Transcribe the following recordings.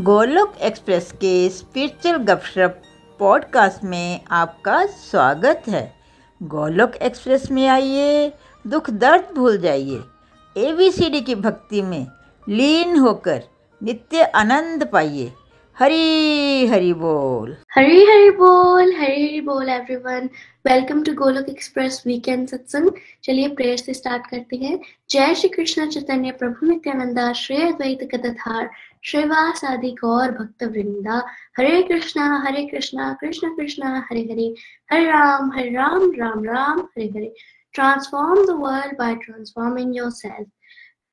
Golok express के spiritual गपशप podcast में आपका स्वागत है। गोलोक एक्सप्रेस में आइए, दुख दर्द भूल जाइए। एबीसीडी की भक्ति में लीन होकर नित्य आनंद पाइए। हरी हरी बोल। हरी हरी बोल, हरी हरी बोल everyone welcome to Golok express weekend सत्संग चलिए प्रेयर से स्टार्ट करते हैं। जय श्री कृष्ण चैतन्य प्रभु नित्यानंदा श्रेय अद्वैत कथार श्रीवास आदि गौर भक्त वृंदा। Hare Krishna Hare Krishna, Krishna Krishna, Hare Hare. Hare Ram Hare Ram Ram Ram, Hare Hare. Transform the world by transforming yourself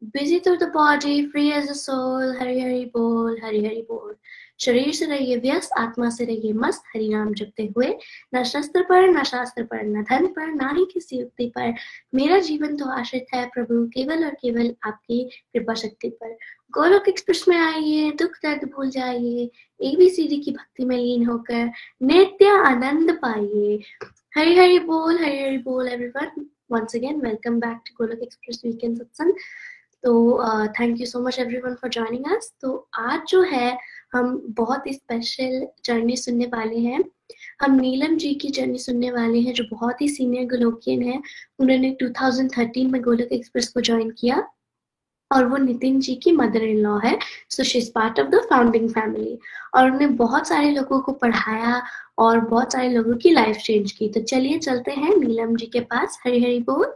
busy through the body free as a soul Hare Hari बोल, हरे हरि बोल। शरीर से रहिए व्यस्त, आत्मा से रहिए मस्त हरि नाम जपते हुए। न शस्त्र पर, न शास्त्र पर, न धन पर, ना ही किसी युक्ति पर। मेरा जीवन तो आश्रित है प्रभु, केवल और केवल आपकी कृपा शक्ति पर। गोलोक एक्सप्रेस में आइए, दुख दर्द भूल जाइए एबीसीडी की भक्ति में लीन होकर नित्य आनंद पाइए। हरि हरि बोल, हरि हरि बोल everyone once again, welcome back to golok express weekend satsang तो thank you so much everyone for joining us तो आज जो है हम बहुत ही स्पेशल जर्नी सुनने वाले हैं। हम नीलम जी की जर्नी सुनने वाले हैं, जो बहुत ही सीनियर गोलोकियन है। उन्होंने 2013 में गोलोक एक्सप्रेस को ज्वाइन किया और वो नितिन जी की मदर इन लॉ है। So she is part of the founding family और उन्होंने बहुत सारे लोगों को पढ़ाया और बहुत सारे लोगों की लाइफ चेंज की। तो चलिए चलते हैं नीलम जी के पास। हरी हरी बोल।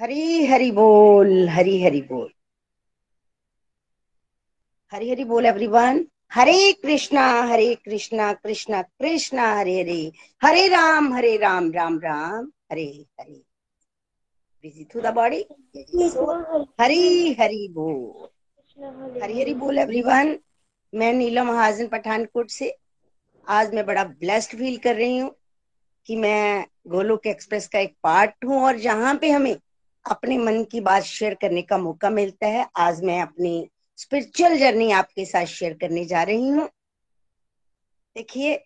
हरी हरी बोल, हरी हरी बोल। हरी हरी बोल everyone Hare Krishna Hare Krishna Krishna Krishna, Hare Hare. Hare Ram Hare Ram Ram Ram. Hare Hare. Busy through the body Hari Hari बोल। हरी हरी बोल एवरीवन मैं नीलम महाजन पठानकोट से। आज मैं बड़ा ब्लेस्ड फील कर रही हूँ कि मैं गोलोक एक्सप्रेस का एक पार्ट हूँ और जहाँ पे हमें अपने मन की बात शेयर करने का मौका मिलता है, आज मैं अपनी स्पिरिचुअल जर्नी आपके साथ शेयर करने जा रही हूँ। देखिए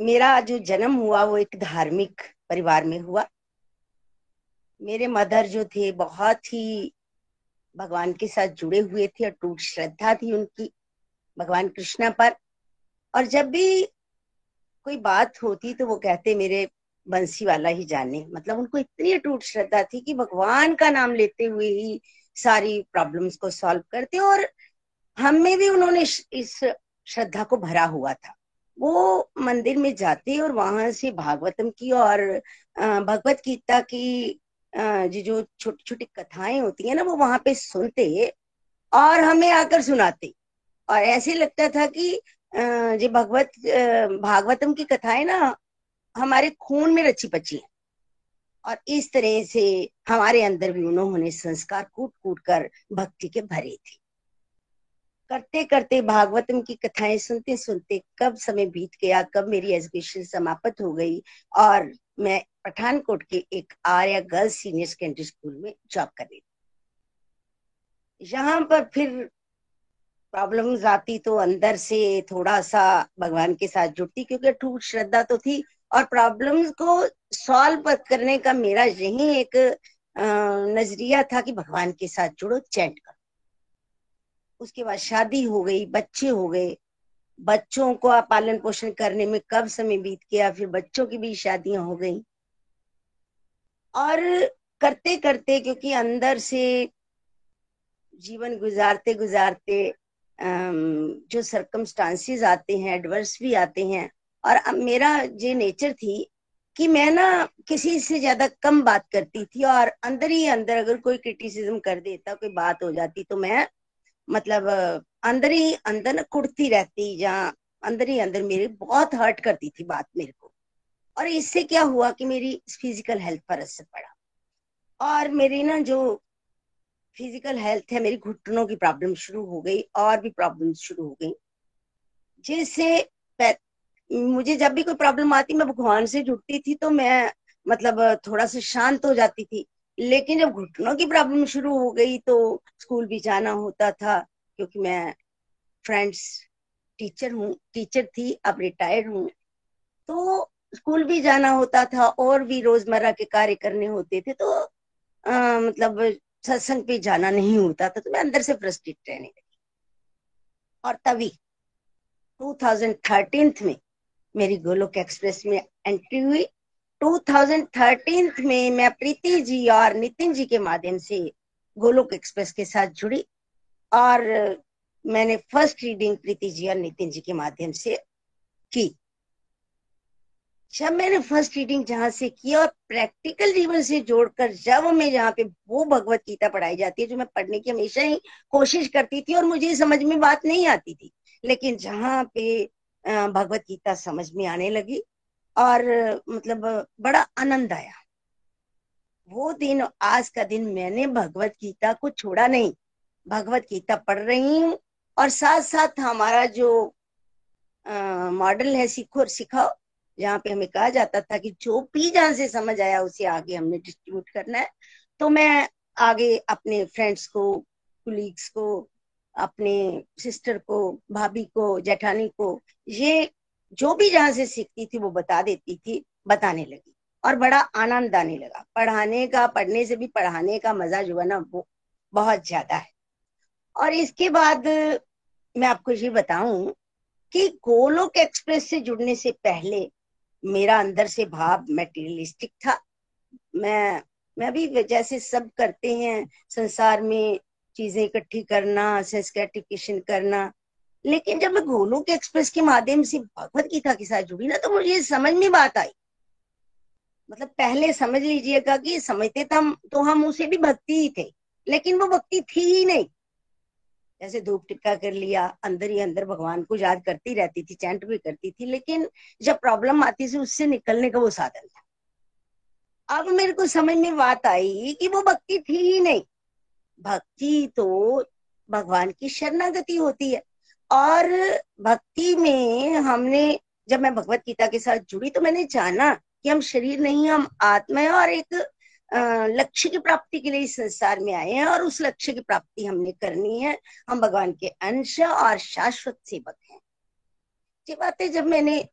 मेरा जो जन्म हुआ वो एक धार्मिक परिवार में हुआ। मेरे मदर जो थे, बहुत ही भगवान के साथ जुड़े हुए थे और टूट श्रद्धा थी उनकी, भगवान कृष्णा पर। और जब भी कोई बात होती तो वो कहते मेरे बंसी वाला ही जाने। मतलब उनको इतनी अटूट श्रद्धा थी कि भगवान का नाम लेते हुए ही सारी प्रॉब्लम्स को सॉल्व करते और हम में भी उन्होंने इस श्रद्धा को भरा हुआ था। वो मंदिर में जाते और वहाँ से भागवतम की और भगवत गीता की जो छोटी छोटी कथाएँ होती है ना, वो वहाँ पे सुनते और हमें आकर सुनाते। और ऐसे लगता था कि जो भगवत भागवतम की कथाएँ ना हमारे खून में रची पची है। और इस तरह से हमारे अंदर भी उन्होंने संस्कार कूट कूट कर भक्ति के भरे थे। करते करते भागवतम की कथाएँ सुनते सुनते कब समय बीत गया, कब मेरी एजुकेशन समाप्त हो गई और मैं पठानकोट के एक Arya girls senior secondary school में जॉब कर रही यहाँ पर फिर प्रॉब्लम्स आती तो अंदर से थोड़ा सा भगवान के साथ जुड़ती क्योंकि ठूट श्रद्धा तो थी और प्रॉब्लम्स को सॉल्व करने का मेरा यही एक नज़रिया था कि भगवान के साथ जुड़ो चैंट करो। उसके बाद शादी हो गई, बच्चे हो गए। बच्चों को आप पालन पोषण करने में कब समय बीत गया, फिर बच्चों की भी शादियाँ हो गई। और करते करते क्योंकि अंदर से जीवन गुजारते गुजारते जो सरकमस्टांसिस आते हैं एडवर्स भी आते हैं और मेरा ये नेचर थी कि मैं ना किसी से ज़्यादा कम बात करती थी और अंदर ही अंदर अगर कोई क्रिटिसिज्म कर देता, कोई बात हो जाती तो मैं मतलब अंदर ही अंदर ना कुड़ती रहती या अंदर ही अंदर मेरे बहुत हर्ट करती थी बात मेरे को। और इससे क्या हुआ कि मेरी फ़िज़िकल हेल्थ पर असर पड़ा। और मेरी ना जो फ़िज़िकल हेल्थ है, मेरी घुटनों की प्रॉब्लम शुरू हो गई और भी प्रॉब्लम शुरू हो गई, जिससे मुझे जब भी कोई प्रॉब्लम आती मैं भगवान से जुड़ती थी तो मैं मतलब थोड़ा सा शांत हो जाती थी। लेकिन जब घुटनों की प्रॉब्लम शुरू हो गई तो स्कूल भी जाना होता था क्योंकि मैं फ्रेंड्स टीचर हूँ टीचर थी अब रिटायर्ड हूँ। तो स्कूल भी जाना होता था और भी रोज़मर्रा के कार्य करने होते थे तो आ, मतलब सत्संग पे जाना नहीं होता था तो मैं अंदर से फ्रस्ट्रेट रहने लगी। और तभी 2013 में मेरी गोलोक एक्सप्रेस में एंट्री हुई। 2013 में मैं प्रीति जी और नितिन जी के माध्यम से गोलोक एक्सप्रेस के साथ जुड़ी और मैंने फ़र्स्ट रीडिंग प्रीति जी और नितिन जी के माध्यम से की। जब मैंने फ़र्स्ट रीडिंग जहाँ से की और प्रैक्टिकल जीवन से जोड़कर जब मैं जहाँ पे वो भगवत गीता पढ़ाई जाती है जो मैं पढ़ने की हमेशा ही कोशिश करती थी और मुझे समझ में बात नहीं आती थी। लेकिन जहाँ पे भगवत गीता समझ में आने लगी और मतलब बड़ा आनंद आया। वो दिन, आज का दिन मैंने भगवत गीता को छोड़ा नहीं। भगवत गीता पढ़ रही हूँ और साथ साथ हमारा जो मॉडल है, सीखो और सिखाओ, जहाँ पे हमें कहा जाता था कि जो भी जहाँ से समझ आया, उसे आगे हमने डिस्ट्रीब्यूट करना है। तो मैं आगे अपने फ्रेंड्स को कुलीग्स को अपने सिस्टर को, भाभी को, जेठानी को, ये जो भी जहाँ से सीखती थी वो बता देती थी, बताने लगी। और बड़ा आनंद आने लगा। पढ़ाने का, पढ़ने से भी पढ़ाने का मज़ा जो है ना वो बहुत ज़्यादा है। और इसके बाद मैं आपको ये बताऊँ कि गोलोक एक्सप्रेस से जुड़ने से पहले मेरा अंदर से भाव मेटेरियलिस्टिक था। मैं मैं भी जैसे सब करते हैं, संसार में चीज़ें इकट्ठी करना सेंस करना। लेकिन जब मैं गोलोक एक्सप्रेस के माध्यम से भगवत गीता के साथ जुड़ी ना तो मुझे समझ में बात आई। मतलब पहले समझ लीजिएगा कि समझते तो हम तो हम उसे भी भक्ति ही थे, लेकिन वो भक्ति थी ही नहीं। जैसे धूप टिक्का कर लिया, अंदर ही अंदर भगवान को याद करती रहती थी, चैंट भी करती थी, लेकिन जब प्रॉब्लम आती थी, उससे निकलने का वो साधन था। अब मेरे को समझ में बात आई कि वो भक्ति थी ही नहीं। भक्ति तो भगवान की शरणागति होती है। और भक्ति में हमने, जब मैं भगवत गीता के साथ जुड़ी तो मैंने जाना कि हम शरीर नहीं, हम आत्मा है और एक लक्ष्य की प्राप्ति के लिए इस संसार में आए हैं और उस लक्ष्य की प्राप्ति हमने करनी है। हम भगवान के अंश और शाश्वत सेवक हैं। ये बातें जब मैंने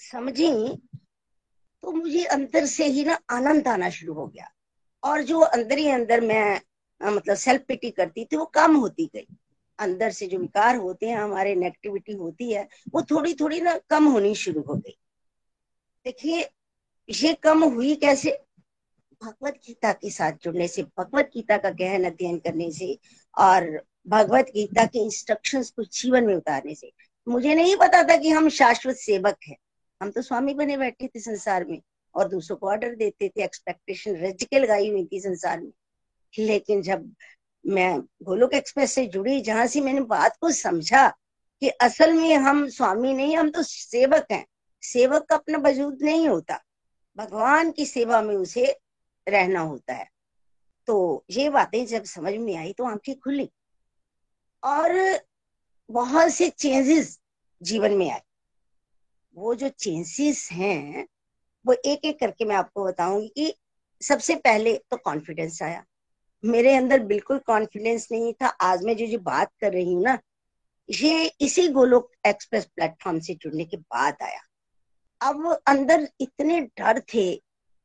समझी तो मुझे अंदर से ही ना आनंद आना शुरू हो गया। और जो अंदर ही अंदर मैं मतलब सेल्फ पिटी करती थी, वो कम होती गई। अंदर से जो विकार होते हैं, हमारे नेगेटिविटी होती है, वो थोड़ी थोड़ी ना कम होनी शुरू हो गई। देखिए, ये कम हुई कैसे? भगवत गीता के साथ जुड़ने से, भगवत गीता का गहन अध्ययन करने से और भगवत गीता के इंस्ट्रक्शंस को जीवन में उतारने से। मुझे नहीं पता था कि हम शाश्वत सेवक हैं। हम तो स्वामी बने बैठे थे संसार में। और दूसरों को ऑर्डर देते थे एक्सपेक्टेशन रज के लगाई हुई थी संसार में। लेकिन जब मैं गोलोक एक्सप्रेस से जुड़ी, जहाँ से मैंने बात को समझा कि असल में हम स्वामी नहीं, हम तो सेवक हैं। सेवक का अपना वजूद नहीं होता। भगवान की सेवा में उसे रहना होता है। तो ये बातें जब समझ में आई तो आँखें खुली और बहुत से चेंजेस जीवन में आए। वो जो चेंजेस हैं वो एक एक करके मैं आपको बताऊँगी कि सबसे पहले तो कॉन्फिडेंस आया। मेरे अंदर बिल्कुल कॉन्फिडेंस नहीं था। आज मैं जो जो बात कर रही हूँ ना, ये इसी गोलोक एक्सप्रेस प्लेटफॉर्म से जुड़ने के बाद आया। अब अंदर इतने डर थे,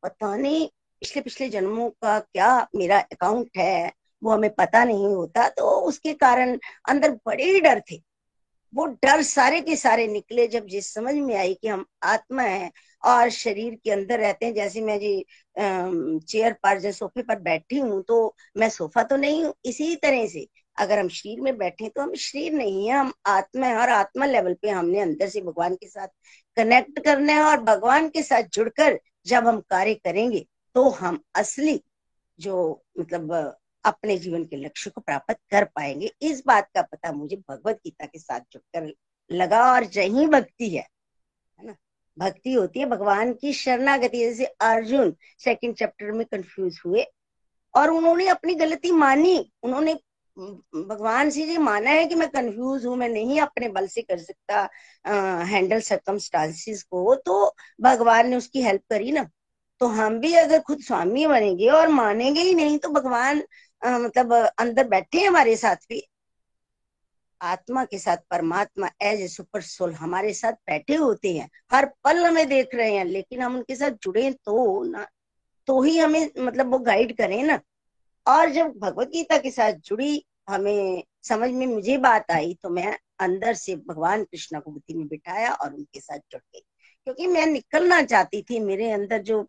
पता नहीं पिछले पिछले जन्मों का क्या मेरा अकाउंट है, वो हमें पता नहीं होता तो उसके कारण अंदर बड़े डर थे। वो डर सारे के सारे निकले जब जिस समझ में आई कि हम आत्मा है और शरीर के अंदर रहते हैं। जैसे मैं जी चेयर पर जैसे सोफे पर बैठी हूँ तो मैं सोफा तो नहीं हूँ, इसी तरह से। अगर हम शरीर में बैठे तो हम शरीर नहीं है, हम आत्मा है और आत्मा लेवल पे हमने अंदर से भगवान के साथ कनेक्ट करना है और भगवान के साथ जुड़कर जब हम कार्य करेंगे तो हम असली जो मतलब अपने जीवन के लक्ष्य को प्राप्त कर पाएँगे। इस बात का पता मुझे भगवत गीता के साथ जुड़कर लगा और यही भक्ति है है ना? भक्ति होती है भगवान की शरणागति। जैसे अर्जुन सेकंड चैप्टर में कंफ्यूज हुए और उन्होंने अपनी गलती मानी। उन्होंने भगवान से ये माना है कि मैं कंफ्यूज हूँ, मैं नहीं अपने बल से कर सकता हैंडल सर्कमस्टांसिस को। तो भगवान ने उसकी हेल्प करी ना। तो हम भी अगर खुद स्वामी बनेंगे और मानेंगे ही नहीं तो भगवान आ, मतलब अंदर बैठे हैं हमारे साथ भी। आत्मा के साथ परमात्मा एज ए सुपर सोल हमारे साथ बैठे होते हैं। हर पल हमें देख रहे हैं लेकिन हम उनके साथ जुड़े तो ना तो ही हमें मतलब वो गाइड करें ना। और जब भगवत गीता के साथ जुड़ी हमें समझ में मुझे बात आई तो मैं अंदर से भगवान कृष्णा को बुद्धि में बिठाया और उनके साथ जुड़ गई। क्योंकि मैं निकलना चाहती थी मेरे अंदर जो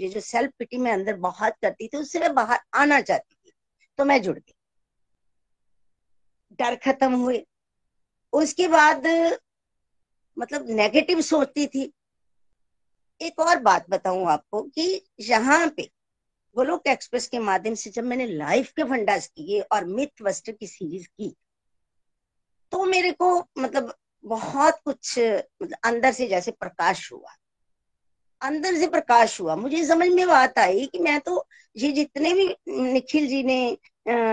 ये जो सेल्फ पिटी में अंदर बहुत करती थी, उससे मैं बाहर आना चाहती थी तो मैं जुड़ गई। डर खत्म हुए। उसके बाद मतलब नेगेटिव सोचती थी। एक और बात बताऊँ आपको कि यहाँ पे गोलोक एक्सप्रेस के माध्यम से जब मैंने लाइफ के फंडास किए और मिथ वस्टर की सीरीज़ की तो मेरे को मतलब बहुत कुछ मतलब अंदर से जैसे प्रकाश हुआ। अंदर से प्रकाश हुआ। मुझे समझ में बात आई कि मैं तो ये जितने भी निखिल जी ने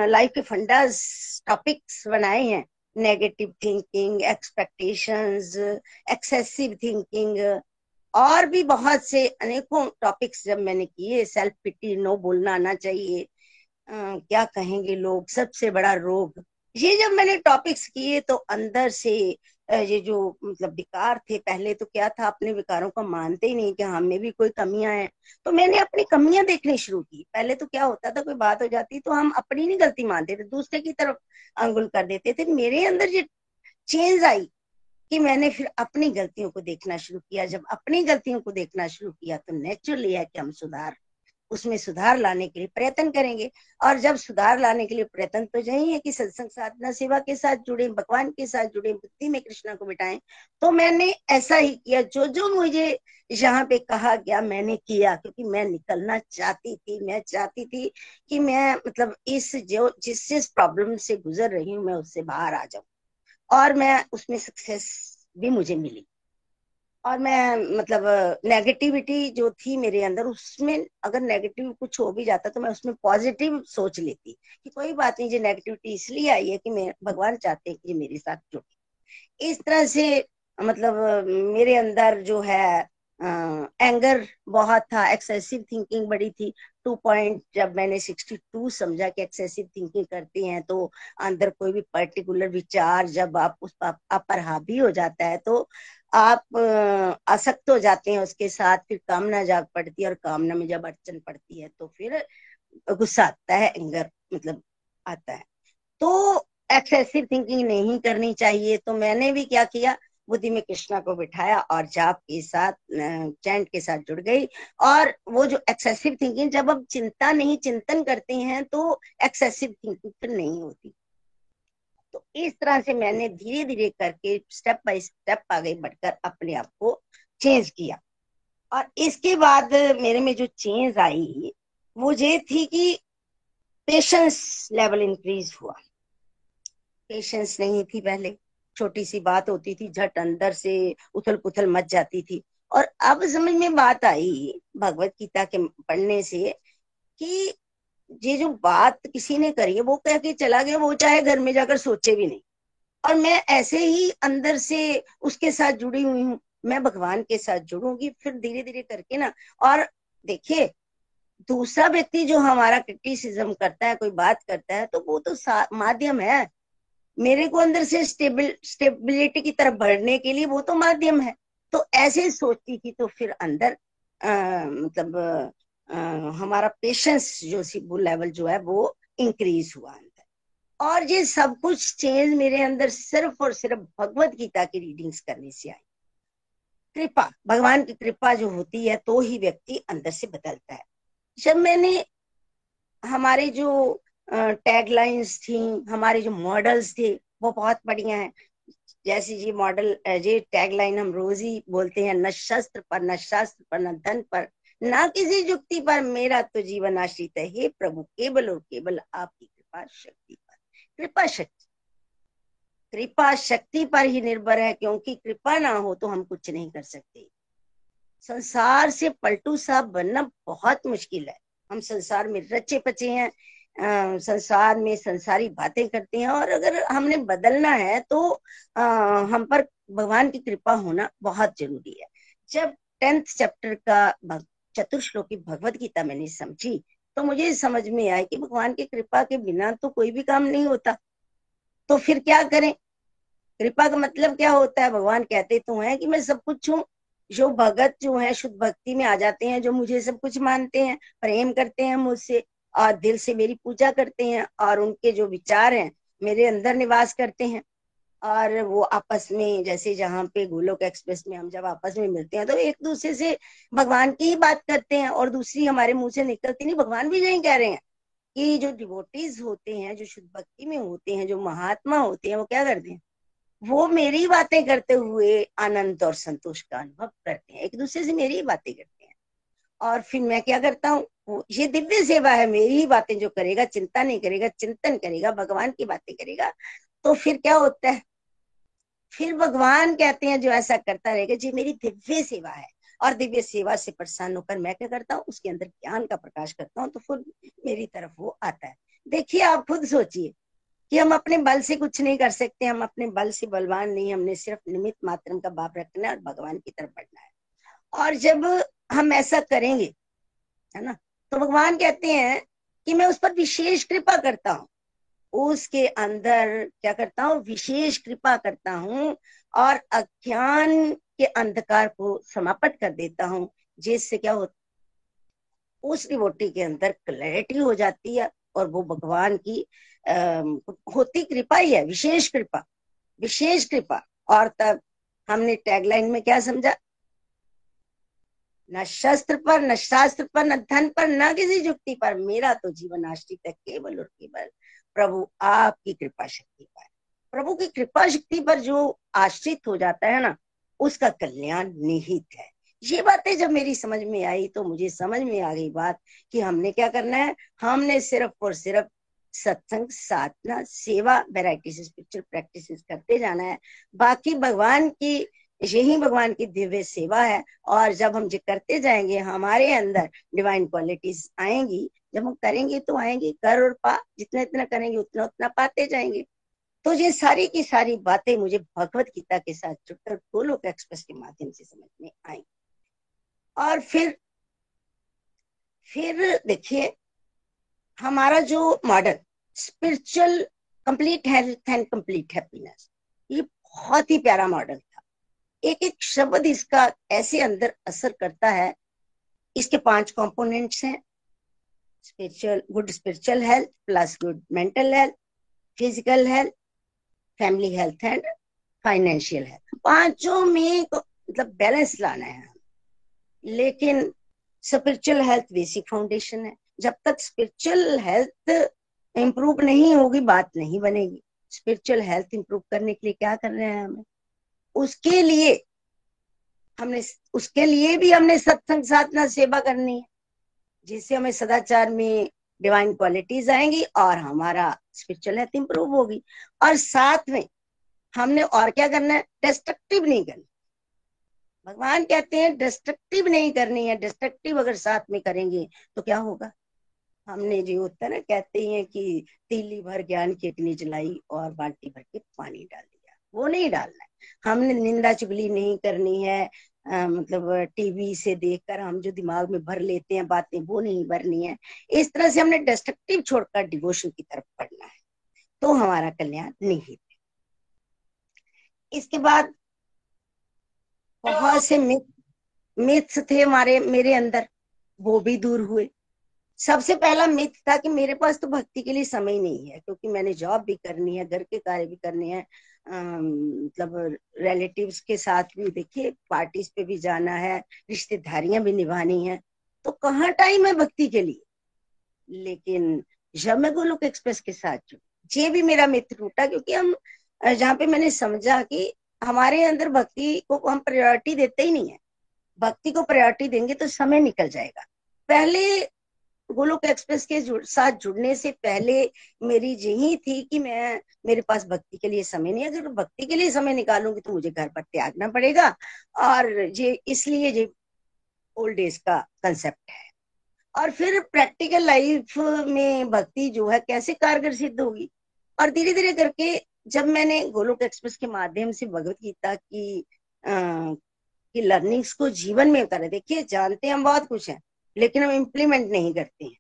लाइफ के फंडास टॉपिक्स बनाए हैं negative thinking expectations excessive thinking और भी बहुत से अनेकों टॉपिक्स जब मैंने किए सेल्फ पिटी नो बोलना आना चाहिए आ, क्या कहेंगे लोग सबसे बड़ा रोग ये जब मैंने टॉपिक्स किए तो अंदर से ये जो मतलब विकार थे, पहले तो क्या था, अपने विकारों को मानते ही नहीं कि हम में भी कोई कमियाँ हैं। तो मैंने अपनी कमियाँ देखनी शुरू की। पहले तो क्या होता था, कोई बात हो जाती तो हम अपनी नहीं गलती मानते थे, दूसरे की तरफ़ अंगुल कर देते थे। मेरे अंदर जो चेंज आई कि मैंने फिर अपनी गलतियों को देखना शुरू किया। जब अपनी गलतियों को देखना शुरू किया तो नेचुरली है कि हम सुधार उसमें सुधार लाने के लिए प्रयत्न करेंगे। और जब सुधार लाने के लिए प्रयत्न तो यही है कि सत्संग साधना सेवा के साथ जुड़े, भगवान के साथ जुड़े बुद्धि में कृष्णा को बिठाएँ तो मैंने ऐसा ही किया। जो जो मुझे यहाँ पे कहा गया, मैंने किया, क्योंकि मैं निकलना चाहती थी, मैं चाहती थी कि मैं मतलब इस जो, जिस जिस प्रॉब्लम से गुजर रही हूँ, मैं उससे बाहर आ जाऊँ। और मैं उसमें सक्सेस भी मुझे मिली। और मैं मतलब नेगेटिविटी जो थी मेरे अंदर, उसमें अगर नेगेटिव कुछ हो भी जाता तो मैं उसमें पॉजिटिव सोच लेती कि कोई बात नहीं जो नेगेटिविटी इसलिए आई है कि मैं, भगवान चाहते हैं कि ये मेरे साथ जुड़े। इस तरह से मतलब मेरे अंदर जो है एंगर बहुत था एक्सेसिव थिंकिंग बड़ी थी। टू पॉइंट जब मैंने सिक्सटी टू समझा कि एक्सेसिव थिंकिंग करते हैं तो अंदर कोई भी पर्टिकुलर विचार जब आप उस, आप पर हावी हो जाता है तो आप आसक्त हो जाते हैं उसके साथ, फिर कामना जाग पड़ती है और कामना में जब अड़चन पड़ती है तो फिर गुस्सा आता है एंगर मतलब आता है। तो एक्सेसिव थिंकिंग नहीं करनी चाहिए तो मैंने भी क्या किया बुद्धि में कृष्णा को बिठाया और जाप के साथ चैंट के साथ जुड़ गई। और वो जो एक्सेसिव थिंकिंग जब हम चिंता नहीं, चिंतन करते हैं तो एक्सेसिव थिंकिंग फिर नहीं होती। तो इस तरह से मैंने धीरे धीरे करके स्टेप बाय स्टेप आगे बढ़कर अपने आप को चेंज किया। और इसके बाद मेरे में जो चेंज आई, वो ये थी कि पेशेंस लेवल इंक्रीज हुआ। पेशेंस नहीं थी पहले। छोटी सी बात होती थी, झट अंदर से उथल पुथल मच जाती थी। और अब समझ में बात आई भगवत गीता के पढ़ने से कि ये जो बात किसी ने करी है, वो कह के चला गया, वो चाहे घर में जाकर सोचे भी नहीं। और मैं ऐसे ही अंदर से उसके साथ जुड़ी हुई हूँ, मैं भगवान के साथ जुड़ूँगी, फिर धीरे धीरे करके ना। और देखिए, दूसरा व्यक्ति जो हमारा क्रिटिसिज्म करता है, कोई बात करता है तो वो तो माध्यम है। मेरे को अंदर से स्टेबल स्टेबिलिटी की तरफ़ बढ़ने के लिए वो तो माध्यम है। तो ऐसे सोचती थी तो फिर अंदर मतलब हमारा पेशेंस जो वो लेवल जो है वो इंक्रीज हुआ अंदर। और ये सब कुछ चेंज मेरे अंदर सिर्फ़ और सिर्फ़ भगवत गीता की रीडिंग्स करने से आई। कृपा, भगवान की कृपा जो होती है तो ही व्यक्ति अंदर से बदलता है। जब मैंने हमारे जो टैगलाइंस थी, हमारे जो मॉडल्स थे, वो बहुत बढ़िया है। जैसे ये मॉडल ये टैगलाइन हम रोज ही बोलते हैं, न शस्त्र पर, न शास्त्र पर, न धन पर, ना किसी युक्ति पर, मेरा तो जीवन आश्रित है। हे प्रभु, केवल और केवल आपकी कृपा शक्ति पर, कृपा शक्ति। कृपा शक्ति पर ही निर्भर है, क्योंकि कृपा ना हो तो हम कुछ नहीं कर सकते। संसार से पलटू साहब बनना बहुत मुश्किल है। हम संसार में रचे पचे हैं संसार में संसारी बातें करते हैं और अगर हमने बदलना है तो आ, हम पर भगवान की कृपा होना बहुत ज़रूरी है। जब टेंथ चैप्टर का चतुर्श्लोकी भगवत गीता मैंने समझी तो मुझे समझ में आया कि भगवान की कृपा के बिना तो कोई भी काम नहीं होता। तो फिर क्या करें? कृपा का मतलब क्या होता है? भगवान कहते तो है कि मैं सब कुछ हूँ जो भगत जो है शुद्ध भक्ति में आ जाते हैं जो मुझे सब कुछ मानते हैं प्रेम करते हैं मुझसे। और दिल से मेरी पूजा करते हैं और उनके जो विचार हैं मेरे अंदर निवास करते हैं। और वो आपस में, जैसे जहाँ पे गोलोक एक्सप्रेस में हम जब आपस में मिलते हैं तो एक दूसरे से भगवान की ही बात करते हैं और दूसरी हमारे मुँह से निकलती नहीं, भगवान भी यही कह रहे हैं कि जो डिवोटीज होते हैं, जो शुद्ध भक्ति में होते हैं, जो महात्मा होते हैं, वो क्या करते हैं? वो मेरी बातें करते हुए आनंद और संतोष का अनुभव करते हैं। एक दूसरे से मेरी बातें करते हैं। और फिर मैं क्या करता हूँ? ये दिव्य सेवा है, मेरी ही बातें जो करेगा, चिंता नहीं करेगा, चिंतन करेगा, भगवान की बातें करेगा तो फिर क्या होता है? फिर भगवान कहते हैं, जो ऐसा करता रहेगा, जी, मेरी दिव्य सेवा है। और दिव्य सेवा से प्रसन्न होकर मैं क्या करता हूँ? उसके अंदर ज्ञान का प्रकाश करता हूँ तो फिर मेरी तरफ़ वो आता है। देखिए, आप खुद सोचिए कि हम अपने बल से कुछ नहीं कर सकते, हम अपने बल से बलवान नहीं, हमने सिर्फ़ निमित मात्र का बाप रखना है और भगवान की तरफ़ बढ़ना है। और जब हम ऐसा करेंगे, है ना तो भगवान कहते हैं कि मैं उस पर विशेष कृपा करता हूँ। उसके अंदर क्या करता हूँ? विशेष कृपा करता हूँ और अज्ञान के अंधकार को समाप्त कर देता हूँ जिससे क्या होता उस डिवोटी के अंदर क्लैरिटी हो जाती है और वो भगवान की आ, होती कृपा ही है विशेष कृपा विशेष कृपा। और तब हमने टैगलाइन में क्या समझा? न शस्त्र पर, न शास्त्र पर, न धन पर, न किसी जुक्ति पर। मेरा तो जीवन आश्रित है केवल और केवल प्रभु आपकी कृपा शक्ति पर। प्रभु की कृपा शक्ति पर जो आश्रित हो जाता है ना, उसका कल्याण निहित है। ये बातें जब मेरी समझ में आई तो मुझे समझ में आ गई बात कि हमने क्या करना है? हमने सिर्फ़ और सिर्फ़ सत्संग, साधना, सेवा वेराइटी स्पिरिचुअल प्रैक्टिस करते जाना है। बाकी भगवान की यही भगवान की दिव्य सेवा है। और जब हम करते जाएँगे, हमारे अंदर डिवाइन क्वालिटीज आएँगी, जब हम करेंगे तो आएँगे कर और पा। जितना इतना करेंगे, उतना उतना पाते जाएँगे। तो ये सारी की सारी बातें मुझे भगवत गीता के साथ जुड़कर गोलोक एक्सप्रेस के माध्यम से समझ में आई और फिर फिर देखिए, हमारा जो model spiritual complete health and complete happiness ये बहुत ही प्यारा मॉडल एक एक शब्द इसका ऐसे अंदर असर करता है। इसके पाँच कंपोनेंट्स हैं। Spiritual good spiritual health plus good mental health physical health family health and financial health पाँचों में मतलब बैलेंस लाना है। लेकिन स्पिरिचुअल हेल्थ बेसिक फाउंडेशन है। जब तक स्पिरिचुअल हेल्थ इंप्रूव नहीं होगी, बात नहीं बनेगी। स्पिरिचुअल हेल्थ इंप्रूव करने के लिए क्या कर रहे हैं हमें? उसके लिए हमने उसके लिए भी हमने सत्संग साधना सेवा करनी है, जिससे हमें सदाचार में डिवाइन क्वालिटीज आएँगी और हमारा स्पिरिचुअल हेल्थ इंप्रूव होगी। और साथ में हमने और क्या करना है? डिस्ट्रक्टिव नहीं करना। भगवान कहते हैं डिस्ट्रक्टिव नहीं करनी है। डिस्ट्रक्टिव अगर साथ में करेंगे तो क्या होगा? हमने जो होता है ना, कहते हैं कि तीली भर ज्ञान की जलाई और बाल्टी भर के पानी डाल वो नहीं डालना है। हमने निंदा चुगली नहीं करनी है आ, मतलब टीवी से देखकर हम जो दिमाग में भर लेते हैं बातें वो नहीं भरनी है। इस तरह से हमने डिस्ट्रक्टिव छोड़कर डिवोशन की तरफ़ पढ़ना है। तो हमारा कल्याण निहित है। इसके बाद बहुत से मिथ मिथ्स थे हमारे मेरे अंदर। वो भी दूर हुए। सबसे पहला मिथ था कि मेरे पास तो भक्ति के लिए समय नहीं है क्योंकि मैंने जॉब भी करनी है घर के कार्य भी करने हैं। मतलब रिलेटिव्स के साथ भी देखिए पार्टीज़ पे भी जाना है, रिश्तेदारियाँ भी निभानी है तो कहाँ टाइम है भक्ति के लिए? लेकिन जब मैं गोलोक एक्सप्रेस के साथ जुड़ी, ये भी मेरा मित्र टूटा क्योंकि हम जहाँ पे मैंने समझा कि हमारे अंदर भक्ति को हम प्रायोरिटी देते ही नहीं है। भक्ति को प्रायोरिटी देंगे तो समय निकल जाएगा। पहले गोलोक एक्सप्रेस के जुड़, साथ जुड़ने से पहले मेरी यही थी कि मैं मेरे पास भक्ति के लिए समय नहीं अगर भक्ति के लिए समय निकालूँगी तो मुझे घर पर त्यागना पड़ेगा। और ये इसलिए ये ओल्ड एज का कंसेप्ट है। और फिर प्रैक्टिकल लाइफ में भक्ति जो है कैसे कारगर सिद्ध होगी? और धीरे धीरे करके जब मैंने गोलोक एक्सप्रेस के माध्यम से भगवत गीता की की लर्निंग्स को जीवन में उतारे देखिए जानते हम बहुत कुछ है। लेकिन हम इम्प्लीमेंट नहीं करते हैं।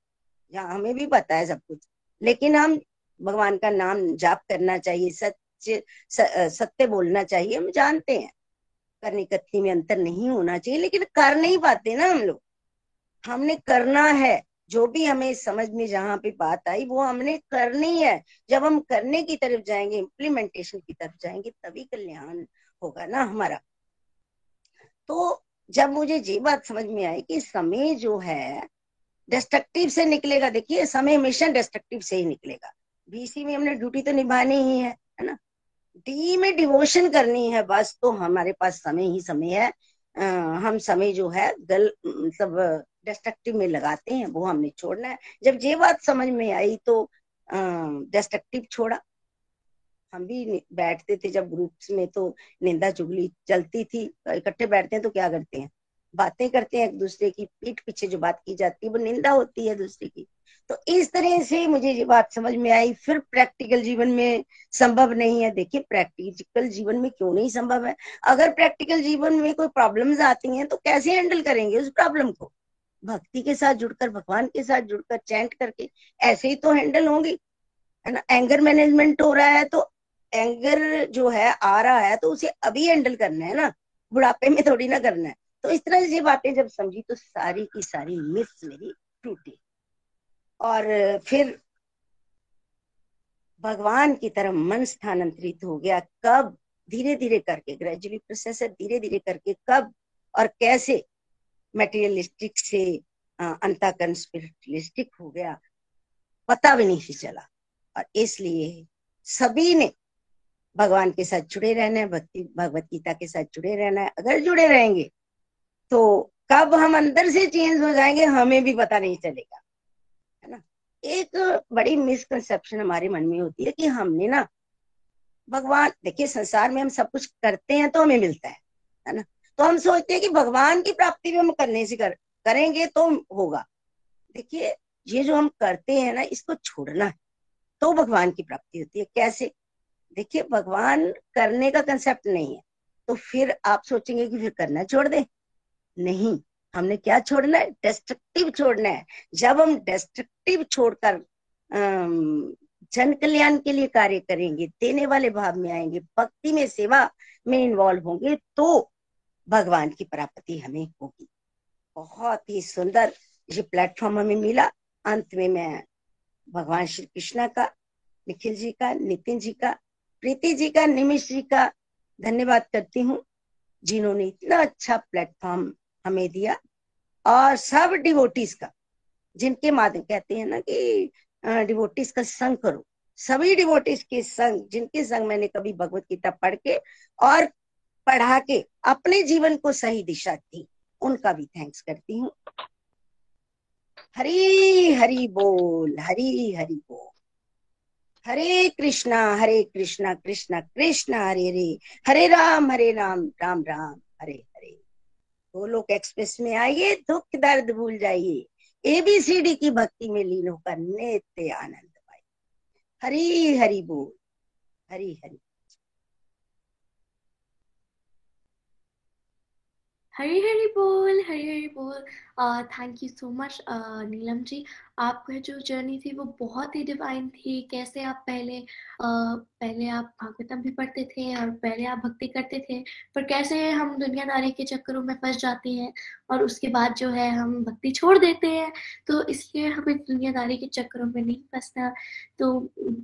जहाँ हमें भी पता है सब कुछ। लेकिन हम, भगवान का नाम जाप करना चाहिए सत्य सत्य बोलना चाहिए, हम जानते हैं। करनी कथनी में अंतर नहीं होना चाहिए, लेकिन कर नहीं पाते ना हम लोग। हमने करना है, जो भी हमें समझ में जहाँ पे बात आई, वो हमने करनी है। जब हम करने की तरफ़ जाएँगे इम्प्लीमेंटेशन की तरफ़ जाएँगे, तभी कल्याण होगा ना हमारा। तो जब मुझे ये बात समझ में आई कि समय जो है डिस्ट्रक्टिव से निकलेगा देखिए समय हमेशा डिस्ट्रक्टिव से ही निकलेगा। बीसी में हमने ड्यूटी तो निभानी ही है है ना? डी में डिवोशन करनी है बस तो हमारे पास समय ही समय है। आ, हम समय जो है गल मतलब डिस्ट्रक्टिव में लगाते हैं वो हमने छोड़ना है। जब ये बात समझ में आई तो डिस्ट्रक्टिव छोड़ा। हम भी बैठते थे जब ग्रुप्स में तो निंदा चुगली चलती थी इकट्ठे बैठते हैं तो क्या करते हैं? बातें करते हैं एक दूसरे की, पीठ पीछे जो बात की जाती है, वो निंदा होती है दूसरे की। तो इस तरह से मुझे ये बात समझ में आई, फिर प्रैक्टिकल जीवन में संभव नहीं है। देखिए प्रैक्टिकल जीवन में क्यों नहीं संभव है? अगर प्रैक्टिकल जीवन में कोई प्रॉब्लम्स आती हैं तो कैसे हैंडल करेंगे उस प्रॉब्लम को? भक्ति के साथ जुड़कर, भगवान के साथ जुड़कर चैंट करके, ऐसे ही तो हैंडल होंगी। है ना? एंगर मैनेजमेंट हो रहा है तो एंगर जो है आ रहा है तो उसे अभी हैंडल करना है ना? बुढ़ापे में थोड़ी ना करना है। तो इस तरह से बातें जब समझी तो सारी की सारी मिस मेरी टूटी। और फिर भगवान की तरफ़ मन स्थानांतरित हो गया। कब? धीरे धीरे करके ग्रेजुअली प्रोसेस है धीरे धीरे करके कब? और कैसे? मेटेरियलिस्टिक से अंताकरण स्पिरिचुअलिस्टिक हो गया। पता भी नहीं चला। और इसलिए सभी ने भगवान के साथ जुड़े रहना है, भक्ति, भगवत गीता के साथ जुड़े रहना है। अगर जुड़े रहेंगे तो कब हम अंदर से चेंज हो जाएँगे, हमें भी पता नहीं चलेगा। है ना? एक बड़ी मिसकंसेप्शन हमारे मन में होती है कि हमने ना, भगवान, देखिए, संसार में हम सब कुछ करते हैं तो हमें मिलता है है ना? तो हम सोचते हैं कि भगवान की प्राप्ति भी हम करने से कर, करेंगे तो होगा। देखिए, ये जो हम करते हैं ना, इसको छोड़ना है तो भगवान की प्राप्ति होती है। कैसे? देखिए, भगवान करने का कंसेप्ट नहीं है। तो फिर आप सोचेंगे कि फिर करना छोड़ दे। नहीं, हमने क्या छोड़ना है? डिस्ट्रक्टिव छोड़ना है। जब हम डिस्ट्रक्टिव छोड़कर जन कल्याण के लिए कार्य करेंगे, देने वाले भाव में आएँगे, भक्ति में, सेवा में इन्वॉल्व होंगे तो भगवान की प्राप्ति हमें होगी। बहुत ही सुंदर ये प्लेटफॉर्म हमें मिला। अंत में मैं भगवान श्री कृष्णा का, निखिल जी का, नितिन जी का प्रीति जी का, निमिष जी का धन्यवाद करती हूँ, जिन्होंने इतना अच्छा प्लेटफॉर्म हमें दिया और सब डिवोटीज का, जिनके माध्यम कहते हैं ना कि डिवोटीज का संग करो। सभी डिवोटीज के संग, जिनके संग मैंने कभी भगवत गीता पढ़ के और पढ़ा के अपने जीवन को सही दिशा दी उनका भी थैंक्स करती हूँ। हरी हरी बोल, हरी हरी बोल। हरे कृष्णा हरे कृष्णा कृष्णा कृष्णा, हरे हरे। हरे राम हरे राम राम राम, हरे हरे। गोलोक एक्सप्रेस में आइए, दुख, दर्द भूल जाइए। एबीसीडी की भक्ति में लीन होकर नित्य आनंद पाइए। हरी हरी बोल, हरी हरी। हरी हरी बोल हरी हरी बोल। Thank you so much Neelam ji. आपका जो जर्नी थी वो बहुत ही डिवाइन थी। कैसे आप पहले uh, पहले आप भागवतम भी पढ़ते थे और पहले आप भक्ति करते थे पर कैसे हम दुनियादारी के चक्करों में फंस जाते हैं और उसके बाद जो है हम भक्ति छोड़ देते हैं तो इसलिए हमें दुनियादारी के चक्करों में नहीं फंसना। तो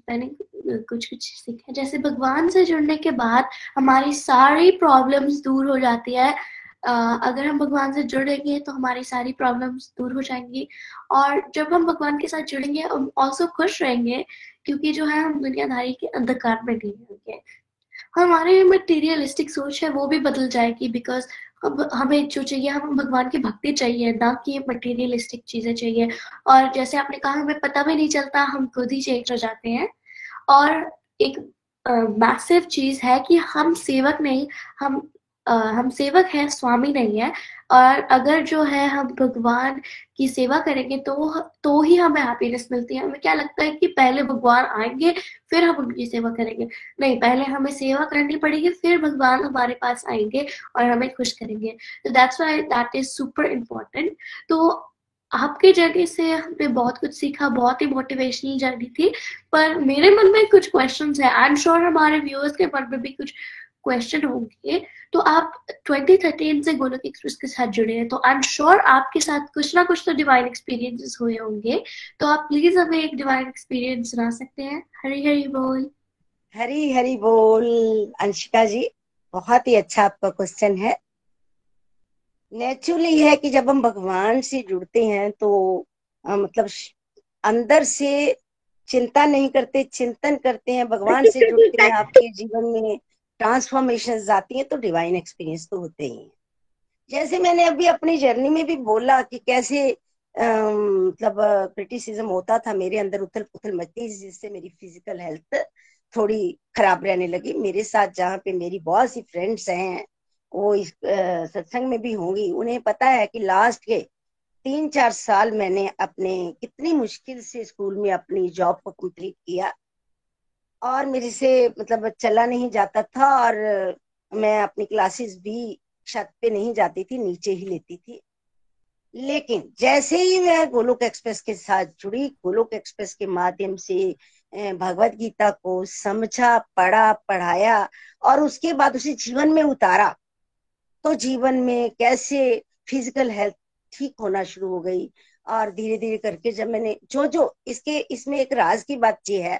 मैंने कुछ कुछ सीखा। जैसे भगवान से जुड़ने के बाद हमारी सारी प्रॉब्लम्स दूर हो जाती है। अगर हम भगवान से जुड़ेंगे तो हमारी सारी प्रॉब्लम्स दूर हो जाएँगी। और जब हम भगवान के साथ जुड़ेंगे, हम ऑल्सो खुश रहेंगे, क्योंकि जो है, हम दुनियादारी के अंधकार में नहीं होंगे हमारे मटेरियलिस्टिक सोच है, वो भी बदल जाएगी बिकॉज़ अब हमें जो चाहिए, हमें भगवान की भक्ति चाहिए, ना कि मटेरियलिस्टिक चीज़ें चाहिए। और जैसे आपने कहा, हमें पता भी नहीं चलता, हम खुद ही चेंज हो जाते हैं। और एक मैसिव चीज़ है कि हम सेवक नहीं, हम हम सेवक हैं, स्वामी नहीं है। और अगर जो है हम भगवान की सेवा करेंगे तो तो ही हमें हैप्पीनेस मिलती है। हमें क्या लगता है कि पहले भगवान आएँगे, फिर हम उनकी सेवा करेंगे। नहीं, पहले हमें सेवा करनी पड़ेगी, फिर भगवान हमारे पास आएँगे और हमें खुश करेंगे। तो that's why that is super important तो आपके जर्नी से हमने बहुत कुछ सीखा, बहुत ही मोटिवेशनल जर्नी थी। पर मेरे मन में कुछ क्वेश्चंस है। आई एम श्योर हमारे व्यूअर्स के मन में भी कुछ क्वेश्चन होंगे तो आप 2013 से गोलक एक्सप्रेस के साथ जुड़े हैं तो आई एम श्योर आपके साथ कुछ ना कुछ तो डिवाइन एक्सपीरियंसेस हुए होंगे। तो आप प्लीज़ हमें एक डिवाइन एक्सपीरियंस सुना सकते हैं। हरी हरी बोल। हरी हरी बोल अंशिका जी बहुत ही अच्छा आपका क्वेश्चन है। नेचुरली है कि जब हम भगवान से जुड़ते हैं तो आ, मतलब अंदर से चिंता नहीं करते चिंतन करते हैं भगवान से जुड़ते हैं आपके जीवन में। ट्रांसफॉर्मेशन आती हैं तो डिवाइन एक्सपीरियंस तो होते ही हैं। जैसे मैंने अभी अपनी जर्नी में भी बोला कि कैसे मतलब क्रिटिसिज्म होता था मेरे अंदर उथल पुथल मचती जिससे मेरी फ़िज़िकल हेल्थ थोड़ी खराब रहने लगी। मेरे साथ जहाँ पे मेरी बहुत सी फ्रेंड्स हैं, वो इस सत्संग में भी होंगी। उन्हें पता है कि लास्ट के तीन चार साल मैंने अपने कितनी मुश्किल से स्कूल में अपनी जॉब को कंप्लीट किया। और मेरे से मतलब चला नहीं जाता था और मैं अपनी क्लासेस भी छत पे नहीं जाती थी, नीचे ही लेती थी। लेकिन जैसे ही मैं गोलोक एक्सप्रेस के साथ जुड़ी, गोलोक एक्सप्रेस के माध्यम से भगवत गीता को समझा, पढ़ा, पढ़ाया और उसके बाद उसे जीवन में उतारा तो जीवन में कैसे फ़िज़िकल हेल्थ ठीक होना शुरू हो गई। और धीरे धीरे करके जब मैंने जो जो इसके, इसमें एक राज की बात ये है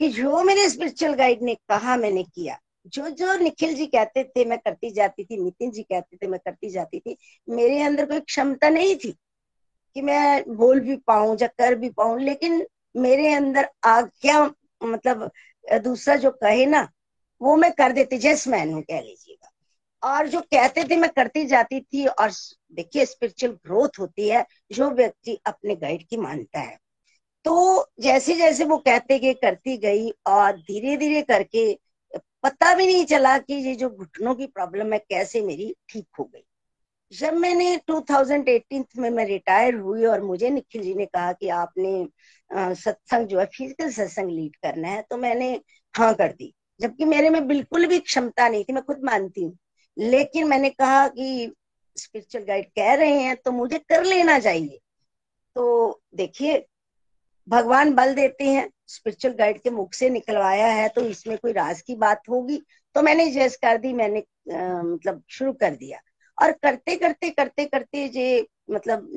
कि जो मेरे स्पिरिचुअल गाइड ने कहा मैंने किया। जो जो निखिल जी कहते थे, मैं करती जाती थी, नितिन जी कहते थे, मैं करती जाती थी, मेरे अंदर कोई क्षमता नहीं थी कि मैं बोल भी पाऊँ या कर भी पाऊँ, लेकिन मेरे अंदर आज्ञा मतलब दूसरा जो कहे ना, वो मैं कर देती जैस मैन हूँ, कह लीजिएगा। और जो कहते थे, मैं करती जाती थी, और देखिए स्पिरिचुअल ग्रोथ होती है, जो व्यक्ति अपने गाइड की मानता है। तो जैसे जैसे वो कहते गए, करती गई और धीरे धीरे करके पता भी नहीं चला कि ये जो घुटनों की प्रॉब्लम है, कैसे मेरी ठीक हो गई। जब मैंने 2018 में मैं रिटायर हुई और मुझे निखिल जी ने कहा कि आपने सत्संग जो है फ़िज़िकल सत्संग लीड करना है तो मैंने हाँ कर दी। जबकि मेरे में बिल्कुल भी क्षमता नहीं थी, मैं खुद मानती हूँ। लेकिन मैंने कहा कि स्पिरिचुअल गाइड कह रहे हैं तो मुझे कर लेना चाहिए। तो देखिए भगवान बल देते हैं स्पिरिचुअल गाइड के मुख से निकलवाया है तो इसमें कोई राज की बात होगी तो मैंने जैस कर दी मैंने आ, मतलब शुरू कर दिया। और करते करते करते करते जे मतलब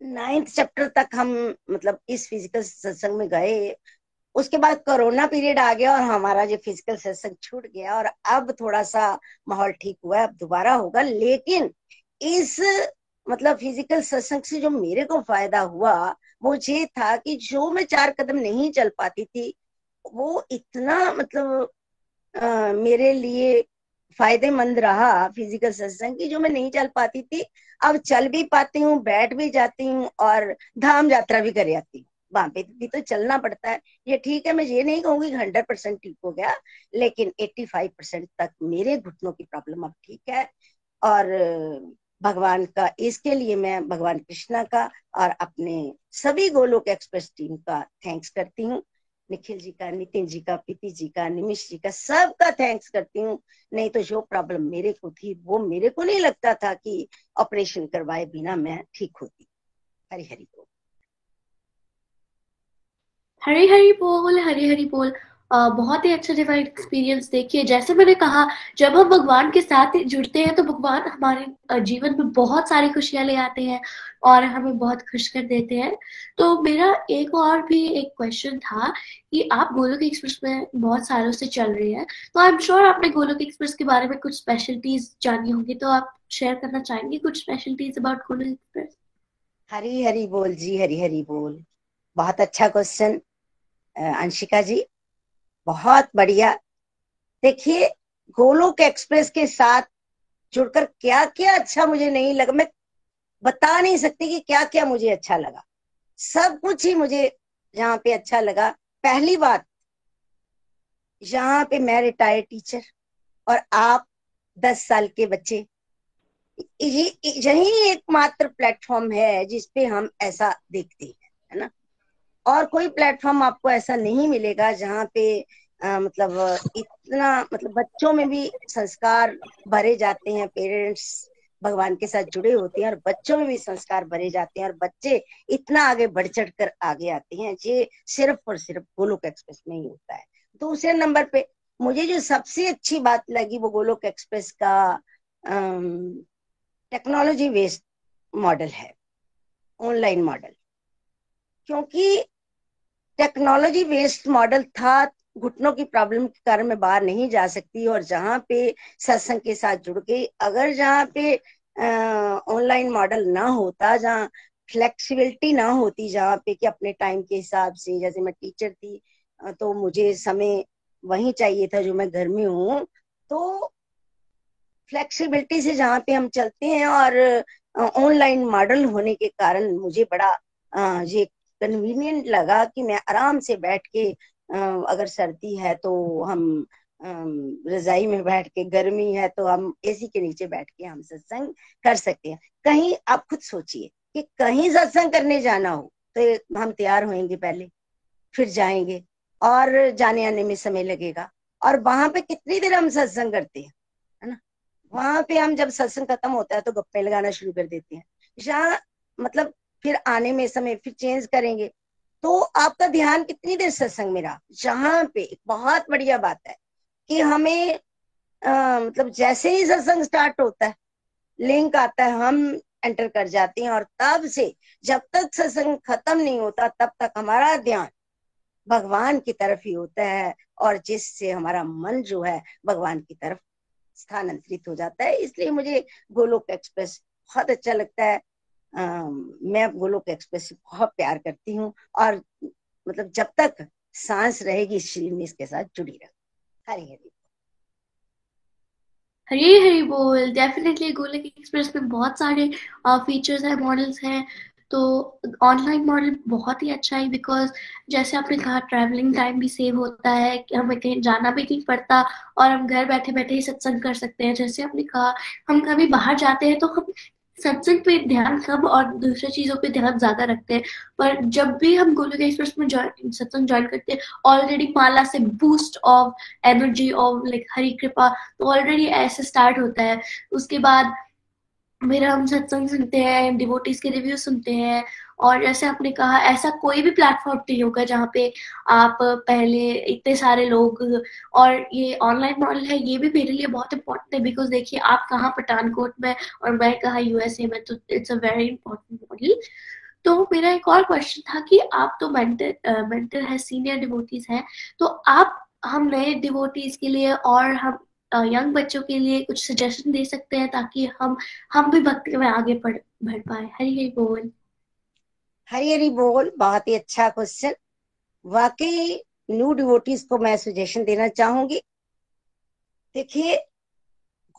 नाइन्थ चैप्टर तक हम मतलब इस फ़िज़िकल सत्संग में गए। उसके बाद कोरोना पीरियड आ गया और हमारा जो फ़िज़िकल सत्संग छूट गया और अब थोड़ा सा माहौल ठीक हुआ है अब दोबारा होगा। लेकिन इस मतलब फ़िज़िकल सत्संग से जो मेरे को फ़ायदा हुआ वो ये था कि जो मैं चार कदम नहीं चल पाती थी वो इतना मतलब आ, मेरे लिए फ़ायदेमंद रहा फ़िज़िकल सत्संग की जो मैं नहीं चल पाती थी। अब चल भी पाती हूँ बैठ भी जाती हूँ और धाम यात्रा भी कर जाती हूँ। वहाँ पे भी तो चलना पड़ता है। ये ठीक है मैं ये नहीं कहूँगी हंड्रेड परसेंट ठीक हो गया लेकिन एट्टी फाइव परसेंट तक मेरे घुटनों की प्रॉब्लम अब ठीक है। और भगवान का, इसके लिए मैं भगवान कृष्णा का और अपने सभी गोलोक एक्सप्रेस टीम का थैंक्स करती हूँ। निखिल जी का, नितिन जी का, प्रीति जी का निमिश जी का, सबका थैंक्स करती हूँ। नहीं तो जो प्रॉब्लम मेरे को थी, वो मेरे को नहीं लगता था कि ऑपरेशन करवाए बिना मैं ठीक होती। हरी हरी बोल। हरी हरी बोल, हरी हरी बोल। बहुत ही अच्छा डिवाइन एक्सपीरियंस देखिए जैसे मैंने कहा, जब हम भगवान के साथ जुड़ते हैं तो भगवान हमारे जीवन में बहुत सारी खुशियाँ ले आते हैं और हमें बहुत खुश कर देते हैं। तो मेरा एक और भी एक क्वेश्चन था कि आप गोलोक एक्सप्रेस में बहुत सालों से चल रहे हैं तो आई एम श्योर आपने गोलोक एक्सप्रेस के बारे में कुछ स्पेशलिटीज जानी होंगी तो आप शेयर करना चाहेंगे कुछ specialities about Golok express? Hari Hari बोल जी हरी हरी बोल। बहुत अच्छा क्वेश्चन अंशिका जी। बहुत बढ़िया। देखिए, गोलोक एक्सप्रेस के साथ जुड़कर क्या क्या अच्छा मुझे नहीं लगा। मैं बता नहीं सकती कि क्या क्या मुझे अच्छा लगा। सब कुछ ही मुझे यहाँ पे अच्छा लगा। पहली बात, यहाँ पे मैं रिटायर्ड टीचर और आप दस साल के बच्चे। यही एकमात्र प्लेटफॉर्म है जिसपे हम ऐसा देखते हैं, है ना? और कोई प्लेटफॉर्म आपको ऐसा नहीं मिलेगा जहाँ पे आ, मतलब इतना मतलब बच्चों में भी संस्कार भरे जाते हैं पेरेंट्स भगवान के साथ जुड़े होते हैं और बच्चों में भी संस्कार भरे जाते हैं और बच्चे इतना आगे बढ़ चढ़ कर आगे आते हैं ये सिर्फ़ और सिर्फ़ गोलोक एक्सप्रेस में ही होता है। दूसरे नंबर पे मुझे जो सबसे अच्छी बात लगी वो गोलोक एक्सप्रेस का टेक्नोलॉजी बेस्ड मॉडल है ऑनलाइन मॉडल। क्योंकि टेक्नोलॉजी बेस्ड मॉडल था, घुटनों की प्रॉब्लम के कारण मैं बाहर नहीं जा सकती और जहाँ पे सत्संग के साथ जुड़ के, अगर जहाँ पे ऑनलाइन मॉडल ना होता, जहाँ फ्लेक्सिबिलिटी ना होती जहाँ पे कि अपने टाइम के हिसाब से, जैसे मैं टीचर थी तो मुझे समय वही चाहिए था जो मैं घर में हूँ तो फ्लेक्सिबिलिटी से जहाँ पे हम चलते हैं और ऑनलाइन मॉडल होने के कारण मुझे बड़ा ये कन्वीनियंट लगा कि मैं आराम से बैठ के अगर सर्दी है तो हम रजाई में बैठ के, गर्मी है तो हम एसी के नीचे बैठ के हम सत्संग कर सकते हैं। कहीं आप खुद सोचिए कि कहीं सत्संग करने जाना हो तो हम तैयार होंगे पहले, फिर जाएँगे और जाने आने में समय लगेगा। और वहाँ पे कितनी देर हम सत्संग करते हैं, है ना? वहाँ पे हम जब सत्संग खत्म होता है तो गप्पे लगाना शुरू कर देते हैं। जहाँ मतलब फिर आने में समय फिर चेंज करेंगे। तो आपका ध्यान कितनी देर सत्संग में रहा? जहाँ पे बहुत बढ़िया बात है कि हमें आ, मतलब जैसे ही सत्संग स्टार्ट होता है लिंक आता है हम एंटर कर जाते हैं और तब से जब तक सत्संग खत्म नहीं होता तब तक हमारा ध्यान भगवान की तरफ़ ही होता है और जिससे हमारा मन जो है भगवान की तरफ़ स्थानांतरित हो जाता है। इसलिए मुझे गोलोक एक्सप्रेस बहुत अच्छा लगता है। मैं गोलोक एक्सप्रेस से बहुत प्यार करती हूँ और मतलब जब तक सांस रहेगी शरीर में इसके साथ जुड़ी रहे। हरी हरी हरी हरी बोल। डेफिनेटली गोलक एक्सप्रेस में बहुत सारे फीचर्स है मॉडल्स हैं। तो ऑनलाइन मॉडल बहुत ही अच्छा है बिकॉज़ जैसे आपने कहा ट्रैवलिंग टाइम भी सेव होता है, कि हमें कहीं जाना भी नहीं पड़ता और हम घर बैठे बैठे ही सत्संग कर सकते हैं। जैसे आपने कहा, हम कभी बाहर जाते हैं तो हम सत्संग पे ध्यान कम और दूसरे चीज़ों पे ध्यान ज़्यादा रखते हैं। पर जब भी हम गोलोक एक्सप्रेस में सत्संग ज्वाइन करते हैं ऑलरेडी माला से boost of energy of like Hari कृपा तो ऑलरेडी ऐसे स्टार्ट होता है। उसके बाद मेरा हम सत्संग सुनते हैं डिवोटीज के रिव्यू सुनते हैं और जैसे आपने कहा, ऐसा कोई भी प्लेटफॉर्म नहीं होगा जहाँ पे आप पहले इतने सारे लोग और ये ऑनलाइन मॉडल है, ये भी मेरे लिए बहुत इंपॉर्टेंट है बिकॉज़ देखिए, आप कहाँ पठानकोट में और मैं कहा यूएसए में तो it's a very important model तो मेरा एक और क्वेश्चन था कि आप तो मेंटर मेंटर है सीनियर डिवोटीज हैं तो आप, हम नए डिवोटीज के लिए और हम यंग बच्चों के लिए कुछ सजेशन दे सकते हैं ताकि हम हम भी भक्ति में आगे बढ़ बढ़ पाए? हरी हरी बोल। हरी हरी बोल, बहुत ही अच्छा क्वेश्चन वाकई न्यू डिवोटीज को मैं सजेशन देना चाहूँगी। देखिए,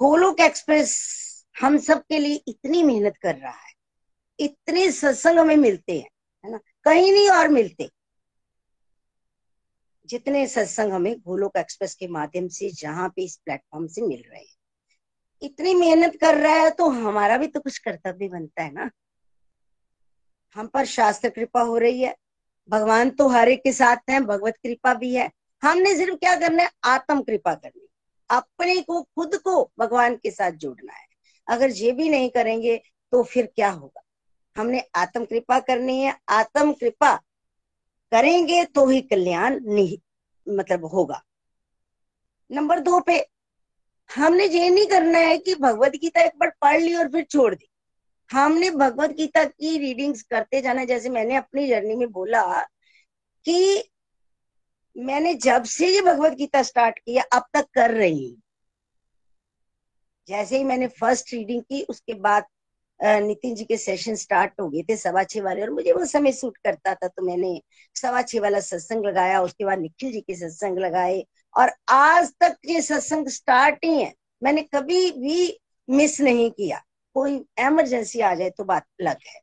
गोलोक एक्सप्रेस हम सब के लिए इतनी मेहनत कर रहा है। इतने सत्संग हमें मिलते हैं, है ना? कहीं नहीं और मिलते। जितने सत्संग हमें गोलोक एक्सप्रेस के माध्यम से, जहाँ पे इस प्लेटफॉर्म से मिल रहे हैं। इतनी मेहनत कर रहा है तो हमारा भी तो कुछ कर्तव्य बनता है ना। हम पर शास्त्र कृपा हो रही है। भगवान तो हर एक के साथ है, भगवत कृपा भी है। हमने सिर्फ़ क्या करना है? आत्म कृपा करनी अपने को, खुद को भगवान के साथ जोड़ना है। अगर ये भी नहीं करेंगे तो फिर क्या होगा? हमने आत्म कृपा करनी है। आत्म कृपा करेंगे तो ही कल्याण नहीं मतलब होगा। नंबर दो पे, हमने ये नहीं करना है कि भगवत गीता एक बार पढ़ ली और फिर छोड़ दी। हमने भगवत गीता की रीडिंग्स करते जाना, जैसे मैंने अपनी जर्नी में बोला कि मैंने जब से ये भगवत गीता स्टार्ट किया, अब तक कर रही जैसे ही मैंने फ़र्स्ट रीडिंग की, उसके बाद नितिन जी के सेशन स्टार्ट हो गए थे सवा छह वाले, और मुझे वो समय सूट करता था तो मैंने सवा छह वाला सत्संग लगाया, उसके बाद निखिल जी के सत्संग लगाए, और आज तक ये सत्संग स्टार्ट ही है। मैंने कभी भी मिस नहीं किया। कोई एमरजेंसी आ जाए तो बात अलग है।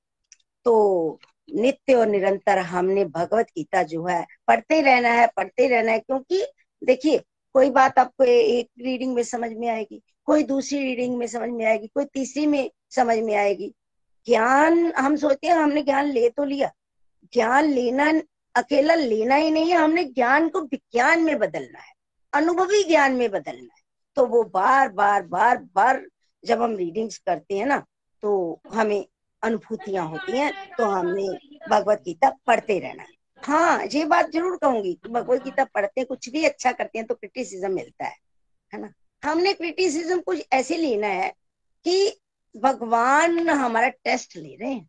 तो नित्य और निरंतर हमने भगवत गीता जो है, पढ़ते रहना है, पढ़ते रहना है, क्योंकि देखिए, कोई बात आपको एक रीडिंग में समझ में आएगी, कोई दूसरी रीडिंग में समझ में आएगी, कोई तीसरी में समझ में आएगी। ज्ञान, हम सोचते हैं हमने ज्ञान ले तो लिया। ज्ञान लेना, अकेला लेना ही नहीं है, हमने ज्ञान को विज्ञान में बदलना है, अनुभवी ज्ञान में बदलना है। तो वो बार बार बार बार जब हम रीडिंग्स करते हैं ना तो हमें अनुभूतियाँ होती हैं तो हमने भगवत गीता पढ़ते रहना है। ये बात ज़रूर कहूँगी कि भगवत गीता पढ़ते हैं, कुछ भी अच्छा करते हैं तो क्रिटिसिज्म मिलता है है ना? हमने क्रिटिसिज्म कुछ ऐसे लेना है कि भगवान हमारा टेस्ट ले रहे हैं।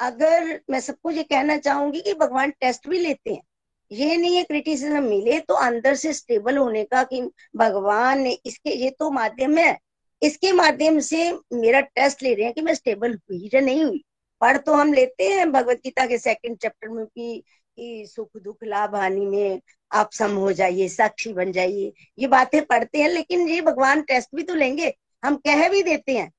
अगर मैं सबको ये कहना चाहूँगी कि भगवान टेस्ट भी लेते हैं, ये नहीं है क्रिटिसिज्म मिले तो अंदर से स्टेबल होने का कि भगवान ने इसके, ये तो माध्यम है इसके माध्यम से मेरा टेस्ट ले रहे हैं कि मैं स्टेबल हुई या नहीं हुई। पढ़ तो हम लेते हैं भगवत गीता के सेकंड चैप्टर में कि, कि सुख दुख लाभ हानि में आप सम हो जाइए साक्षी बन जाइए। ये बातें पढ़ते हैं लेकिन ये भगवान टेस्ट भी तो लेंगे। हम कह भी देते हैं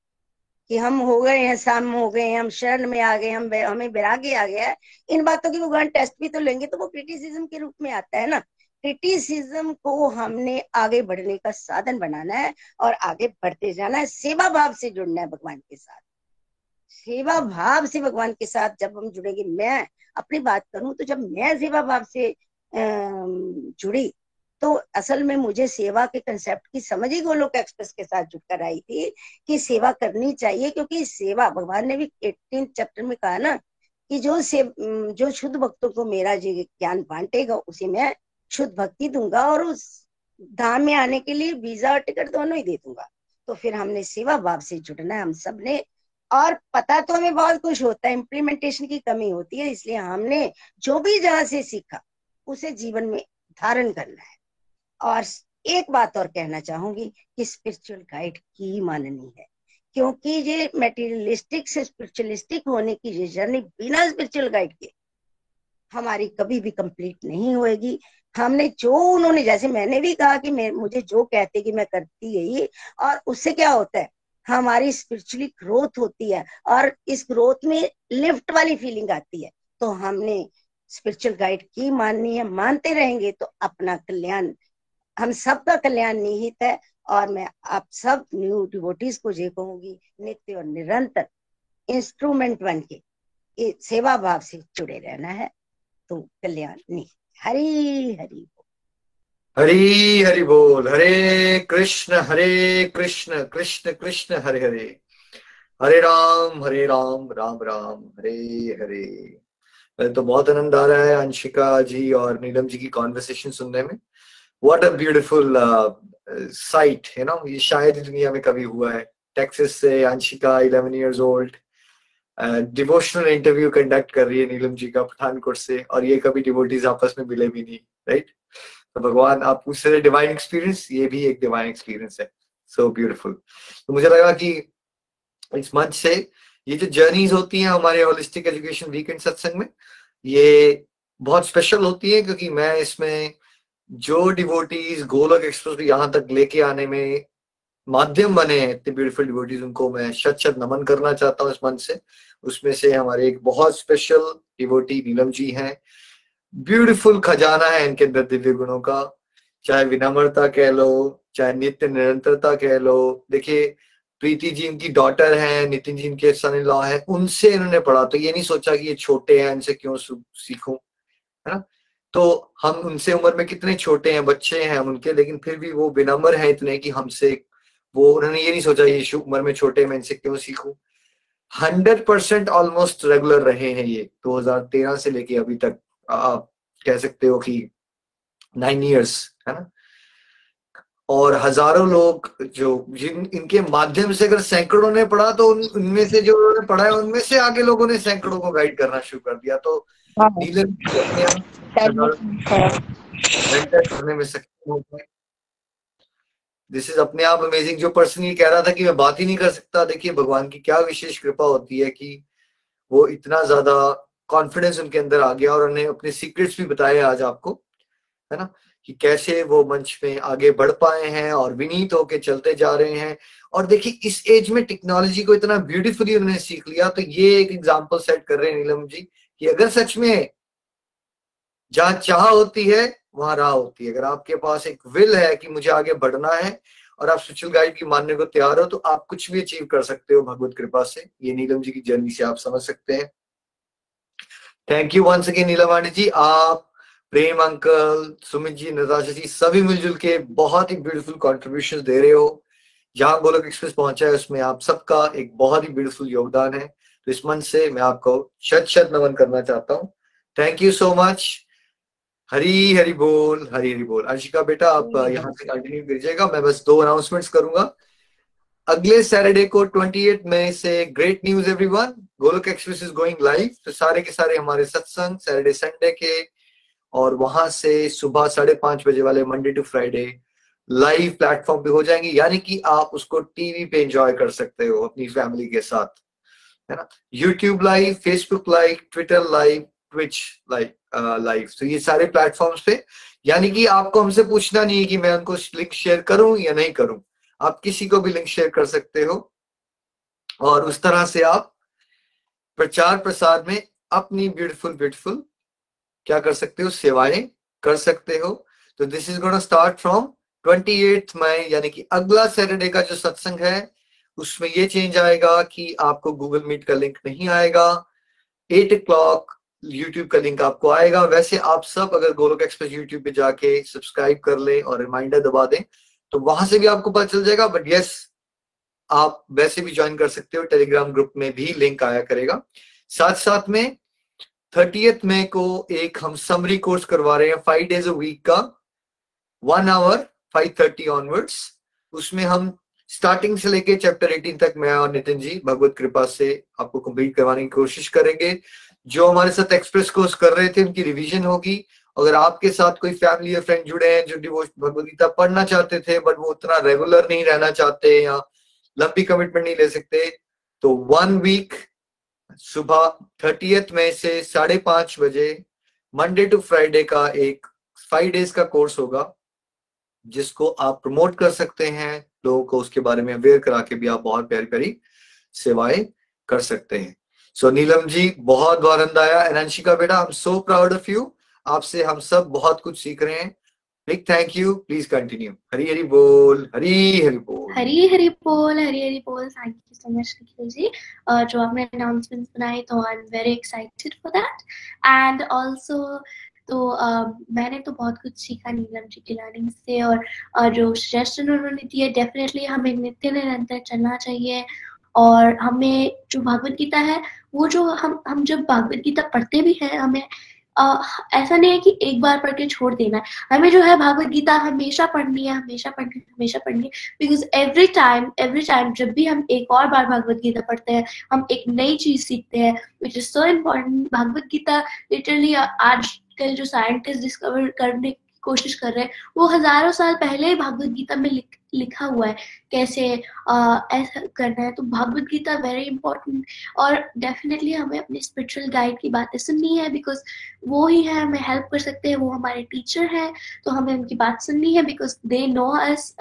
कि हम हो गए हैं सम हो गए हैं हम शरण में आ गए हम हमें बैराग्य आ गया है। इन बातों की भगवान टेस्ट भी तो लेंगे तो वो क्रिटिसिज्म के रूप में आता है ना। क्रिटिसिज्म को हमने आगे बढ़ने का साधन बनाना है और आगे बढ़ते जाना है। सेवा भाव से जुड़ना है भगवान के साथ। सेवा भाव से भगवान के साथ जब हम जुड़ेंगे, मैं अपनी बात करूँ तो जब मैं सेवा भाव से जुड़ी तो असल में मुझे सेवा के कंसेप्ट की समझ ही गोलोक एक्सप्रेस के साथ जुड़कर आई थी कि सेवा करनी चाहिए, क्योंकि सेवा, भगवान ने भी एटीन चैप्टर में कहा ना कि जो से जो शुद्ध भक्तों को मेरा जो ज्ञान बांटेगा, उसे मैं शुद्ध भक्ति दूँगा और उस धाम में आने के लिए वीज़ा और टिकट दोनों ही दे दूँगा। तो फिर हमने सेवा भाव से जुड़ना है हम सबने और पता तो हमें बहुत कुछ होता है इम्प्लीमेंटेशन की कमी होती है, इसलिए हमने जो भी जहाँ से सीखा, उसे जीवन में धारण करना है। और एक बात और कहना चाहूँगी कि स्पिरिचुअल गाइड की माननी है, क्योंकि ये मेटीरियलिस्टिक से स्पिरिचुअलिस्टिक होने की ये जर्नी बिना स्पिरिचुअल गाइड के हमारी कभी भी कंप्लीट नहीं होएगी। हमने जो उन्होंने, जैसे मैंने भी कहा कि मैं, मुझे जो कहते कि मैं करती गई और उससे क्या होता है? हमारी स्पिरिचुअली ग्रोथ होती है, और इस ग्रोथ में लिफ्ट वाली फीलिंग आती है। तो हमने स्पिरिचुअल गाइड की माननी है, मानते रहेंगे तो अपना कल्याण, हम सबका कल्याण निहित है, और मैं आप सब न्यू डिवोटीज को ये कहूँगी, नित्य और निरंतर इंस्ट्रूमेंट बन के सेवा भाव से जुड़े रहना है तो कल्याण निहित। हरी हरी। हरी हरि बोल, हरे कृष्ण हरे कृष्ण कृष्ण कृष्ण, हरे हरे। हरे राम हरे राम राम राम, हरे हरे। तो बहुत आनंद आ रहा है अंशिका जी और नीलम जी की कॉन्वर्सेशन सुनने में। व्हाट अ ब्यूटीफुल साइट है ना ये शायद दुनिया में कभी हुआ है। टेक्सिस से Anshika eleven years old devotional interview conduct कर रही है नीलम जी का पठानकोट से, और ये कभी डिवोटीज आपस में मिले भी नहीं राइट तो भगवान, आप पूछ रहे डिवाइन एक्सपीरियंस ये भी एक डिवाइन एक्सपीरियंस है। सो so ब्यूटिफुल तो मुझे लगा कि इस मंच से ये जो जर्नीज होती हैं हमारे होलिस्टिक एजुकेशन वीकेंड सत्संग में, ये बहुत स्पेशल होती है, क्योंकि मैं इसमें जो डिवोटीज गोलक एक्सप्रेस यहाँ तक लेके आने में माध्यम बने इतने ब्यूटीफुल डिवोटीज उनको मैं शत शत नमन करना चाहता हूँ इस मंच से। उसमें से हमारे एक बहुत स्पेशल डिवोटी नीलम जी हैं। ब्यूटीफुल खजाना है इनके अंदर दिव्य गुणों का। चाहे विनम्रता कह लो, चाहे नित्य निरंतरता कह लो। देखिए, प्रीति जी इनकी डॉटर है, नितिन जी इनके सन लॉ है, उनसे इन्होंने पढ़ा। तो ये नहीं सोचा कि ये छोटे हैं, इनसे क्यों सीखूं, है ना? तो हम उनसे उम्र में कितने छोटे हैं, बच्चे हैं उनके, लेकिन फिर भी वो विनम्र है इतने कि हमसे वो उन्होंने ये नहीं सोचा ये उम्र में छोटे मैं इनसे क्यों सीखूं? हंड्रेड परसेंट ऑलमोस्ट रेगुलर रहे हैं ये 2013 से लेके अभी तक। आप कह सकते हो कि नाइन इयर्स है ना? और हज़ारों लोग जो जिन इनके माध्यम से अगर सैकड़ों ने पढ़ा तो उन उनमें से जो उन्होंने पढ़ा है उनमें से आगे लोगों ने सैकड़ों को गाइड करना शुरू कर दिया। तो डीलर करने में सक्षम हो गए। दिस इज़ अपने आप अमेजिंग जो पर्सन ये कह रहा था कि मैं बात ही नहीं कर सकता। देखिए, भगवान की क्या विशेष कृपा होती है कि वो इतना ज़्यादा कॉन्फिडेंस उनके अंदर आ गया और उन्हें अपने सीक्रेट्स भी बताए आज आपको, है ना? कि कैसे वो मंच में आगे बढ़ पाए हैं और विनीत होके चलते जा रहे हैं। और देखिए, इस एज में टेक्नोलॉजी को इतना ब्यूटीफुली उन्होंने सीख लिया तो ये एक एग्ज़ाम्पल सेट कर रहे हैं नीलम जी कि अगर सच में जहाँ चाह होती है वहाँ राह होती है। अगर आपके पास एक विल है कि मुझे आगे बढ़ना है और आप स्पिरिचुअल गाइड की मानने को तैयार हो तो आप कुछ भी अचीव कर सकते हो भगवत कृपा से। ये नीलम जी की जर्नी से आप समझ सकते हैं। Thank you once again Neelavani ji. आप, प्रेम अंकल, सुमित जी, नताशा जी, सभी मिलजुल के बहुत ही ब्यूटीफुल कॉन्ट्रीब्यूशन दे रहे हो। जहाँ गोलक एक्सप्रेस पहुँचा है, उसमें आप सबका एक बहुत ही ब्यूटीफुल योगदान है। तो इस मंच से मैं आपको शत शत नमन करना चाहता हूँ। Thank you so much Hari Hari बोल हरी हरी बोल। अंशिका बेटा आप यहाँ से कंटिन्यू कीजिएगा मैं बस दो अनाउंसमेंट्स करूँगा। अगले सैटरडे को 28 मई से great news everyone Golok express is going live तो सारे के सारे हमारे सत्संग सैटरडे संडे के और वहाँ से सुबह साढ़े पाँच बजे वाले Monday to Friday live platform पे हो जाएँगे। यानी कि आप उसको टीवी पे एंजॉय कर सकते हो अपनी फैमिली के साथ। है ना? YouTube live Facebook live Twitter live Twitch live live तो ये सारे प्लेटफॉर्म्स पे, यानी कि आपको हमसे पूछना नहीं है कि मैं उनको लिंक शेयर करूँ या नहीं करूँ। आप किसी को भी लिंक शेयर कर सकते हो। और उस तरह से आप प्रचार प्रसार में अपनी ब्यूटीफुल ब्यूटीफुल क्या कर सकते हो, सेवाएँ कर सकते हो। तो this is gonna start from twenty eight May यानी कि अगला सैटरडे का जो सत्संग है, उसमें ये चेंज आएगा कि आपको गूगल मीट का लिंक नहीं आएगा। एट ओ क्लॉक यूट्यूब का लिंक आपको आएगा। वैसे आप सब अगर गोलोक एक्सप्रेस यूट्यूब पे जाके सब्सक्राइब कर लें और रिमाइंडर दबा दें तो वहाँ से भी आपको पता चल जाएगा। बट यस आप वैसे भी ज्वाइन कर सकते हो। टेलीग्राम ग्रुप में भी लिंक आया करेगा। साथ साथ में थर्टीएथ मई को एक हम समरी कोर्स करवा रहे हैं फाइव डेज़ अ वीक का। One hour five thirty onwards उसमें हम स्टार्टिंग से लेके चैप्टर 18 तक मैं और नितिन जी भगवत कृपा से आपको कंप्लीट करवाने की कोशिश करेंगे। जो हमारे साथ एक्सप्रेस कोर्स कर रहे थे, उनकी रिवीजन होगी। अगर आपके साथ कोई फैमिली या फ्रेंड जुड़े हैं, जो डिवोर्स भगवदगीता पढ़ना चाहते थे बट वो उतना रेगुलर नहीं रहना चाहते या लंबी कमिटमेंट नहीं ले सकते तो वन वीक सुबह थर्टीएथ मई से साढ़े पाँच बजे मंडे टू फ्राइडे का एक फाइव डेज़ का कोर्स होगा, जिसको आप प्रमोट कर सकते हैं, लोगों को उसके बारे में अवेयर करा के भी आप बहुत प्यारी प्यारी सेवाएँ कर सकते हैं। सो नीलम जी बहुत बार आनंद आया। एनशिका बेटा I am so proud of you आपसे हम सब बहुत कुछ सीख रहे हैं। Big thank you please continue Hari Hari बोल हरी हरी बोल। हरी हरी बोल हरी हरी बोल। Thank you so much Nikhil ji. uh, जो आपने अनाउंसमेंट बनाए तो I am very excited for that and also तो uh, मैंने तो बहुत कुछ सीखा नीलम जी की लर्निंग से। और uh, जो सजेशन उन्होंने दिए डेफिनेटली हमें नित्य निरंतर चलना चाहिए। और हमें जो भागवत गीता है वो जो हम हम जब भागवत गीता पढ़ते भी हैं हमें आ, ऐसा नहीं है कि एक बार पढ़ के छोड़ देना है। हमें जो है भागवत गीता हमेशा पढ़नी है हमेशा पढ़नी है हमेशा पढ़नी है because every time every time जब भी हम एक और बार भागवत गीता पढ़ते हैं हम एक नई चीज़ सीखते हैं which is so important Bhagavad Gita literally आजकल जो साइंटिस्ट डिस्कवर करने कोशिश कर रहे हैं। वो हज़ारों साल पहले ही भागवत गीता में लिख, लिखा हुआ है, कैसे ऐसा करना है। तो भागवत गीता वेरी इंपॉर्टेंट और डेफिनेटली हमें अपने स्पिरिचुअल गाइड की बातें सुननी है बिकॉज़ वो ही है, हमें हेल्प कर सकते हैं। वो हमारे टीचर हैं तो हमें उनकी बात सुननी है बिकॉज़ दे नो अस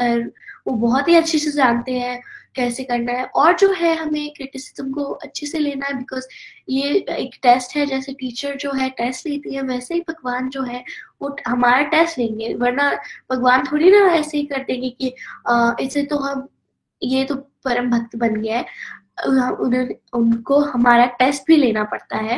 वो बहुत ही अच्छे से जानते हैं। कैसे करना है और जो है हमें क्रिटिसिज्म को अच्छे से लेना है बिकॉज़ ये एक टेस्ट है जैसे टीचर जो है टेस्ट लेती है वैसे ही भगवान जो है वो हमारा टेस्ट लेंगे। वरना भगवान थोड़ी ना ऐसे ही कर देंगे कि इसे तो हम ये तो परम भक्त बन गया है। उन्होंने उनको हमारा टेस्ट भी लेना पड़ता है।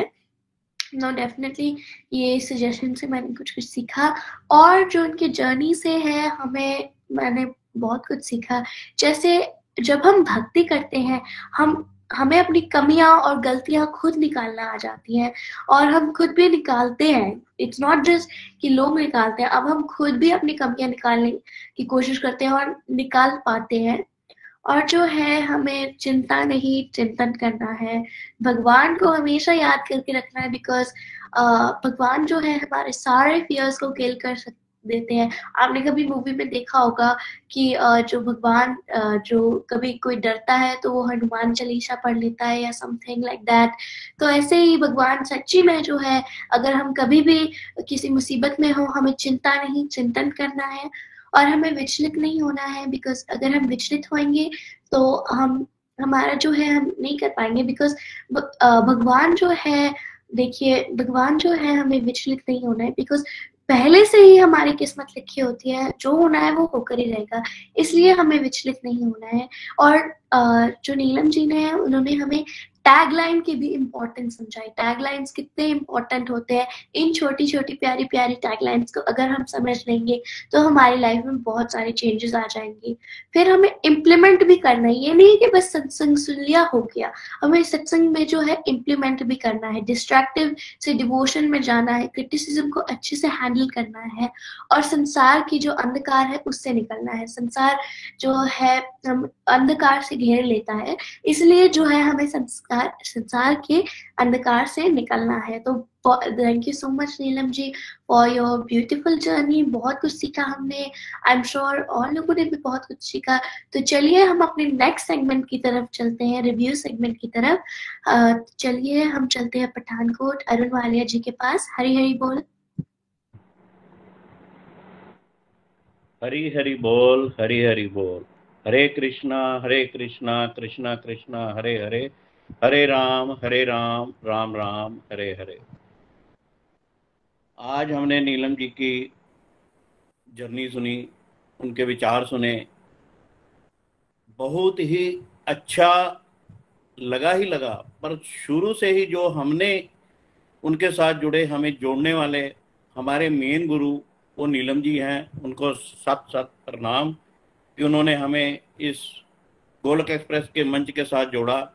नो no, डेफिनेटली ये सजेशन से मैंने कुछ कुछ सीखा और जो उनके जर्नी से है हमें मैंने बहुत कुछ सीखा। जैसे जब हम भक्ति करते हैं, हम, हमें अपनी कमियाँ और गलतियाँ खुद निकालना आ जाती हैं और हम खुद भी निकालते हैं। इट्स नॉट जस्ट कि लोग निकालते हैं, अब हम खुद भी अपनी कमियाँ निकालने की कोशिश करते हैं और निकाल पाते हैं। और जो है, हमें चिंता नहीं, चिंतन करना है। भगवान को हमेशा याद करके रखना है बिकॉज़ भगवान जो है हमारे सारे फियर्स को किल कर सकते देते हैं। आपने कभी मूवी में देखा होगा कि जो भगवान जो कभी कोई डरता है तो वो हनुमान चालीसा पढ़ लेता है या समथिंग लाइक दैट तो ऐसे ही भगवान सच्ची में जो है, अगर हम कभी भी किसी मुसीबत में हो, हमें चिंता नहीं, चिंतन करना है और हमें विचलित नहीं होना है बिकॉज़ अगर हम विचलित होंगे तो हम, हमारा जो है, हम नहीं कर पाएँगे बिकॉज़ भगवान जो है, देखिए, भगवान जो है हमें विचलित नहीं होना है बिकॉज़ पहले से ही हमारी किस्मत लिखी होती है, जो होना है वो होकर ही रहेगा, इसलिए हमें विचलित नहीं होना है। और जो नीलम जी ने उन्होंने हमें टैगलाइन की भी इम्पोर्टेंस समझाई टैगलाइंस कितने इम्पोर्टेंट होते हैं। इन छोटी छोटी प्यारी प्यारी टैगलाइंस को अगर हम समझ लेंगे तो हमारी लाइफ में बहुत सारे चेंजेस आ जाएँगे। फिर हमें इम्प्लीमेंट भी करना है। ये नहीं कि बस सत्संग सुन लिया, हो गया। हमें सत्संग में जो है इम्प्लीमेंट भी करना है। डिस्ट्रैक्टिव से डिवोशन में जाना है। क्रिटिसिज्म को अच्छे से हैंडल करना है। और संसार की जो अंधकार है, उससे निकलना है। संसार जो है अंधकार से घेर लेता है। इसलिए जो है हमें संस्कार संसार संसार के अंधकार से निकलना है। तो thank you so much Neelam ji for your beautiful journey बहुत कुछ सीखा हमने। आई एम श्योर और लोगों ने भी बहुत कुछ सीखा। तो चलिए हम अपने नेक्स्ट सेगमेंट की तरफ़ चलते हैं रिव्यू सेगमेंट की तरफ़। चलिए हम चलते हैं पठानकोट, अरुण वालिया जी के पास। हरी हरी बोल। हरी हरी बोल, हरी हरी बोल। हरे कृष्णा हरे कृष्णा कृष्णा कृष्णा, हरे हरे। हरे राम हरे राम राम राम, हरे हरे। आज हमने नीलम जी की जर्नी सुनी, उनके विचार सुने। बहुत ही अच्छा लगा ही लगा, पर शुरू से ही जो हमने उनके साथ जुड़े, हमें जोड़ने वाले हमारे मेन गुरु, वो नीलम जी हैं। उनको सत सत प्रणाम कि उन्होंने हमें इस गोलक एक्सप्रेस के मंच के साथ जोड़ा।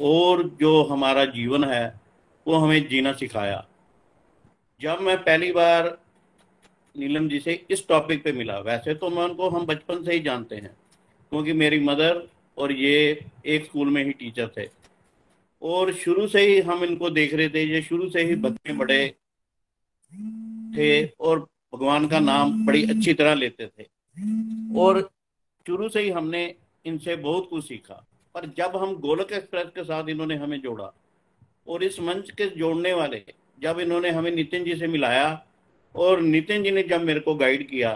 और जो हमारा जीवन है, वो हमें जीना सिखाया। जब मैं पहली बार नीलम जी से इस टॉपिक पे मिला, वैसे तो मैं उनको, हम बचपन से ही जानते हैं, क्योंकि मेरी मदर और ये एक स्कूल में ही टीचर थे। और शुरू से ही हम इनको देख रहे थे, ये शुरू से ही बच्चे बड़े थे और भगवान का नाम बड़ी अच्छी तरह लेते थे। और शुरू से ही हमने इनसे बहुत कुछ सीखा। पर जब हम गोलक एक्सप्रेस के साथ इन्होंने हमें जोड़ा और इस मंच के जोड़ने वाले, जब इन्होंने हमें नितिन जी से मिलाया और नितिन जी ने जब मेरे को गाइड किया,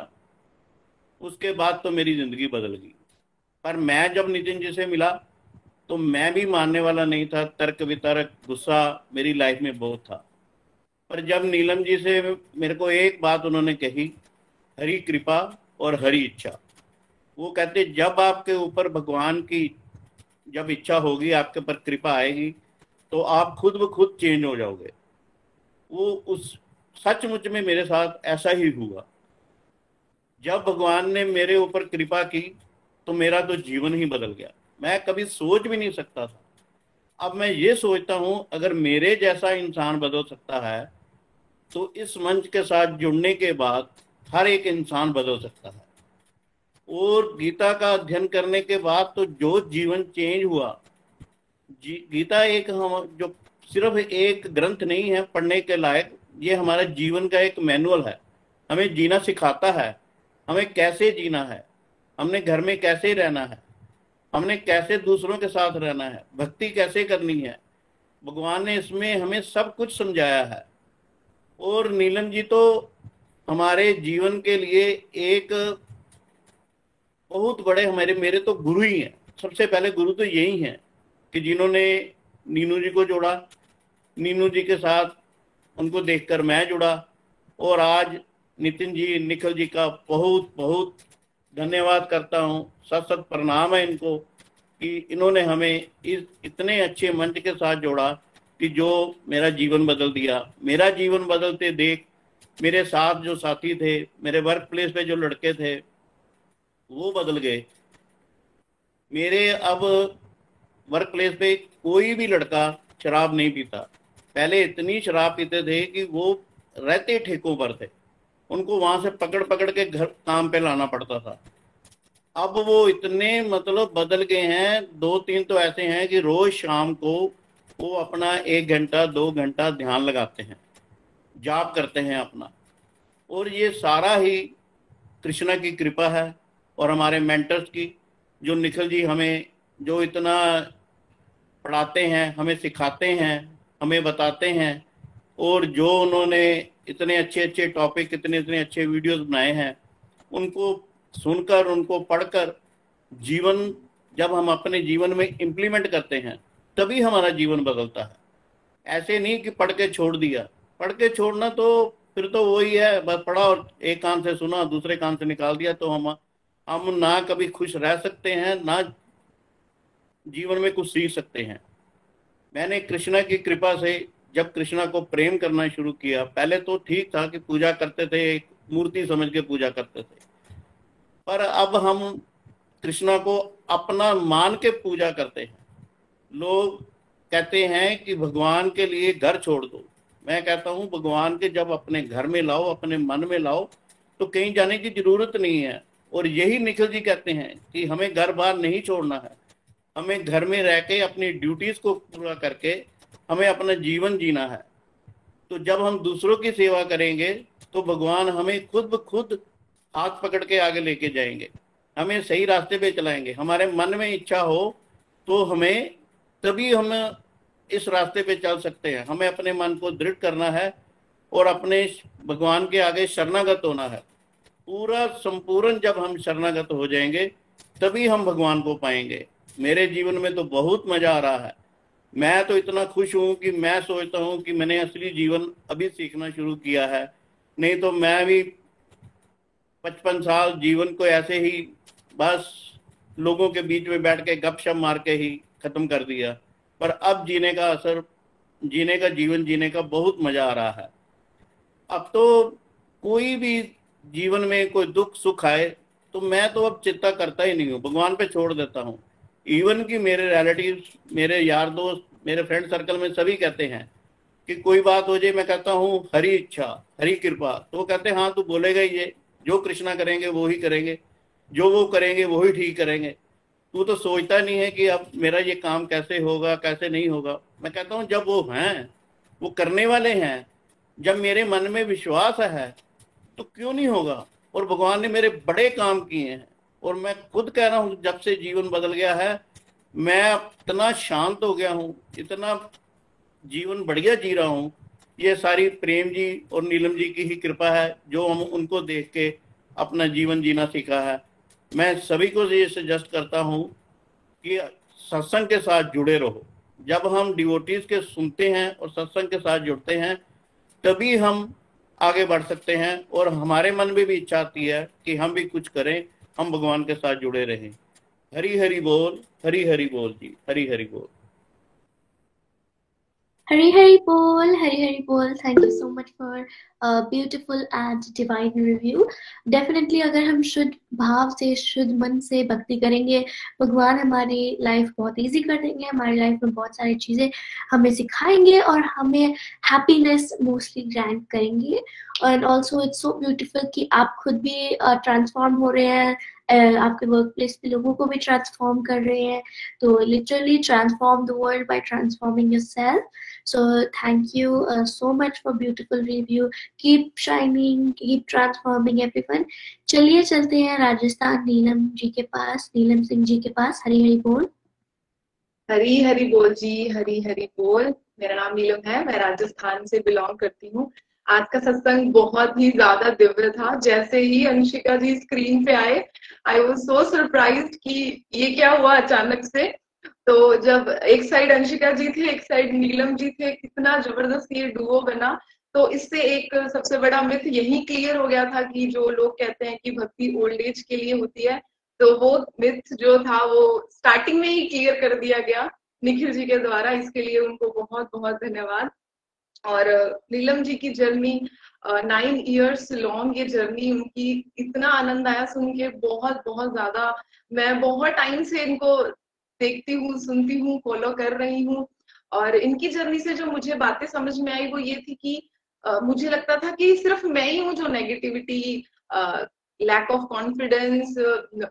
उसके बाद तो मेरी ज़िंदगी बदल गई। पर मैं जब नितिन जी से मिला तो मैं भी मानने वाला नहीं था, तर्क वितर्क, गुस्सा मेरी लाइफ में बहुत था। पर जब नीलम जी से मेरे को एक बात उन्होंने कही, हरी कृपा और हरी इच्छा। वो कहते, जब आपके ऊपर भगवान की जब इच्छा होगी, आपके ऊपर कृपा आएगी तो आप खुद ब खुद चेंज हो जाओगे। वो उस सचमुच में मेरे साथ ऐसा ही हुआ। जब भगवान ने मेरे ऊपर कृपा की तो मेरा तो जीवन ही बदल गया। मैं कभी सोच भी नहीं सकता था। अब मैं ये सोचता हूँ, अगर मेरे जैसा इंसान बदल सकता है तो इस मंच के साथ जुड़ने के बाद हर एक इंसान बदल सकता है। और गीता का अध्ययन करने के बाद तो जो जीवन चेंज हुआ जी, गीता एक हम जो सिर्फ़ एक ग्रंथ नहीं है पढ़ने के लायक ये हमारे जीवन का एक मैनुअल है। हमें जीना सिखाता है हमें कैसे जीना है हमने घर में कैसे रहना है हमने कैसे दूसरों के साथ रहना है भक्ति कैसे करनी है भगवान ने इसमें हमें सब कुछ समझाया है। और नीलम जी तो हमारे जीवन के लिए एक बहुत बड़े हमारे, मेरे तो गुरु ही हैं। सबसे पहले गुरु तो यही हैं कि जिन्होंने नीनू जी को जोड़ा। नीनू जी के साथ उनको देखकर मैं जुड़ा। और आज नितिन जी, निखिल जी का बहुत बहुत धन्यवाद करता हूँ। सत सत प्रणाम है इनको कि इन्होंने हमें इस, इतने अच्छे मंच के साथ जोड़ा कि जो मेरा जीवन बदल दिया। मेरा जीवन बदलते देख मेरे साथ जो साथी थे, मेरे वर्क प्लेस पे जो लड़के थे वो बदल गए। मेरे अब वर्क प्लेस पे कोई भी लड़का शराब नहीं पीता। पहले इतनी शराब पीते थे कि वो रहते ठेकों पर थे। उनको वहाँ से पकड़ पकड़ के घर, काम पे लाना पड़ता था। अब वो इतने मतलब बदल गए हैं दो तीन तो ऐसे हैं कि रोज शाम को वो अपना एक घंटा, दो घंटा ध्यान लगाते हैं। जाप करते हैं अपना। और ये सारा ही कृष्णा की कृपा है। और हमारे मेंटर्स की, जो निखिल जी हमें, जो इतना पढ़ाते हैं, हमें सिखाते हैं, हमें बताते हैं, और जो उन्होंने इतने अच्छे अच्छे टॉपिक इतने इतने अच्छे वीडियोस बनाए हैं, उनको सुनकर, उनको पढ़कर, जीवन, जब हम अपने जीवन में इम्प्लीमेंट करते हैं, तभी हमारा जीवन बदलता है। ऐसे नहीं कि पढ़ के छोड़ दिया। पढ़ के छोड़ना तो फिर तो वही है, बस पढ़ा और एक कान से सुना, दूसरे कान से निकाल दिया तो हम हम ना कभी खुश रह सकते हैं, ना जीवन में कुछ सीख सकते हैं। मैंने कृष्णा की कृपा से जब कृष्णा को प्रेम करना शुरू किया, पहले तो ठीक था कि पूजा करते थे, एक मूर्ति समझ के पूजा करते थे। पर अब हम कृष्णा को अपना मान के पूजा करते हैं। लोग कहते हैं कि भगवान के लिए घर छोड़ दो। मैं कहता हूँ, भगवान के जब अपने घर में लाओ, अपने मन में लाओ तो कहीं जाने की ज़रूरत नहीं है। और यही निखिल जी कहते हैं कि हमें घर बार नहीं छोड़ना है। हमें घर में रह के अपनी ड्यूटीज़ को पूरा करके हमें अपना जीवन जीना है। तो जब हम दूसरों की सेवा करेंगे तो भगवान हमें खुद ब खुद हाथ पकड़ के आगे लेके जाएँगे। हमें सही रास्ते पे चलाएँगे। हमारे मन में इच्छा हो तो हमें तभी हम इस रास्ते पे चल सकते हैं। हमें अपने मन को दृढ़ करना है और अपने भगवान के आगे शरणागत होना है। पूरा संपूर्ण जब हम शरणागत हो जाएँगे, तभी हम भगवान को पाएँगे। मेरे जीवन में तो बहुत मज़ा आ रहा है। मैं तो इतना खुश हूँ कि मैं सोचता हूँ कि मैंने असली जीवन अभी सीखना शुरू किया है। नहीं तो मैं भी पचपन साल जीवन को ऐसे ही बस लोगों के बीच में बैठ के गपशप मार के ही खत्म कर दिया। पर अब जीने का असर, जीने का जीवन, जीने का बहुत मज़ा आ रहा है। अब तो कोई भी जीवन में कोई दुख सुख आए तो मैं तो अब चिंता करता ही नहीं हूँ, भगवान पे छोड़ देता हूँ। इवन कि मेरे रिलेटिव मेरे यार दोस्त, मेरे फ्रेंड सर्कल में सभी कहते हैं कि कोई बात हो जाए, मैं कहता हूँ, हरी इच्छा, हरी कृपा। तो वो कहते हैं हाँ तू बोलेगा ही ये, जो कृष्णा करेंगे, वो ही करेंगे, जो वो करेंगे, वो ही ठीक करेंगे। तू तो सोचता नहीं है कि अब मेरा ये काम कैसे होगा, कैसे नहीं होगा। मैं कहता हूँ, जब वो हैं, वो करने वाले हैं, जब मेरे मन में विश्वास है तो क्यों नहीं होगा? और भगवान ने मेरे बड़े काम किए हैं। और मैं खुद कह रहा हूँ, जब से जीवन बदल गया है, मैं इतना शांत हो गया हूँ, इतना जीवन बढ़िया जी रहा हूँ। ये सारी प्रेम जी और नीलम जी की ही कृपा है, जो हम उनको देख के अपना जीवन जीना सीखा है। मैं सभी को ये सजेस्ट करता हूँ कि सत्संग के साथ जुड़े रहो। जब हम डिवोटीज के सुनते हैं और सत्संग के साथ जुड़ते हैं, तभी हम आगे बढ़ सकते हैं और हमारे मन में भी इच्छा आती है कि हम भी कुछ करें, हम भगवान के साथ जुड़े रहें। हरी हरी बोल, हरी हरी बोल जी, हरी हरी बोल। Hari Hari Bol, Hari Hari Bol, thank you so much for a beautiful and divine review. Definitely अगर हम शुद्ध भाव से शुद्ध मन से भक्ति करेंगे भगवान हमारी लाइफ बहुत इजी कर देंगे हमारी लाइफ में बहुत सारी चीज़ें हमें सिखाएँगे और हमें हैप्पीनेस मोस्टली ग्रांट करेंगे and also it's so beautiful कि आप खुद भी ट्रांसफॉर्म uh, हो रहे हैं आपके वर्क प्लेस पे लोगों को भी ट्रांसफॉर्म कर रहे हैं। तो literally transform the world by transforming yourself So thank you uh, so much for beautiful review. Keep shining, keep transforming everyone. चलिए चलते हैं राजस्थान नीलम जी के पास नीलम सिंह जी के पास हरी हरी बोल। हरी हरी बोल जी हरी हरी बोल। मेरा नाम नीलम है मैं राजस्थान से बिलोंग करती हूँ। आज का सत्संग बहुत ही ज़्यादा दिव्य था। जैसे ही अंशिका जी स्क्रीन पे आए आई वॉज़ सो सरप्राइज़ कि ये क्या हुआ अचानक से। तो जब एक साइड अंशिका जी थे, एक साइड नीलम जी थे, कितना ज़बरदस्त ये डुओ बना। तो इससे एक सबसे बड़ा मिथ यही क्लियर हो गया था कि जो लोग कहते हैं कि भक्ति ओल्ड एज के लिए होती है तो वो मिथ जो था, वो स्टार्टिंग में ही क्लियर कर दिया गया निखिल जी के द्वारा। इसके लिए उनको बहुत बहुत धन्यवाद। और नीलम जी की जर्नी नाइन इयर्स लॉन्ग ये जर्नी उनकी इतना आनंद आया सुन के बहुत बहुत ज़्यादा मैं बहुत टाइम से इनको देखती हूँ सुनती हूँ फॉलो कर रही हूँ। और इनकी जर्नी से जो मुझे बातें समझ में आई वो ये थी कि uh, मुझे लगता था कि सिर्फ़ मैं ही हूँ जो negativity lack of confidence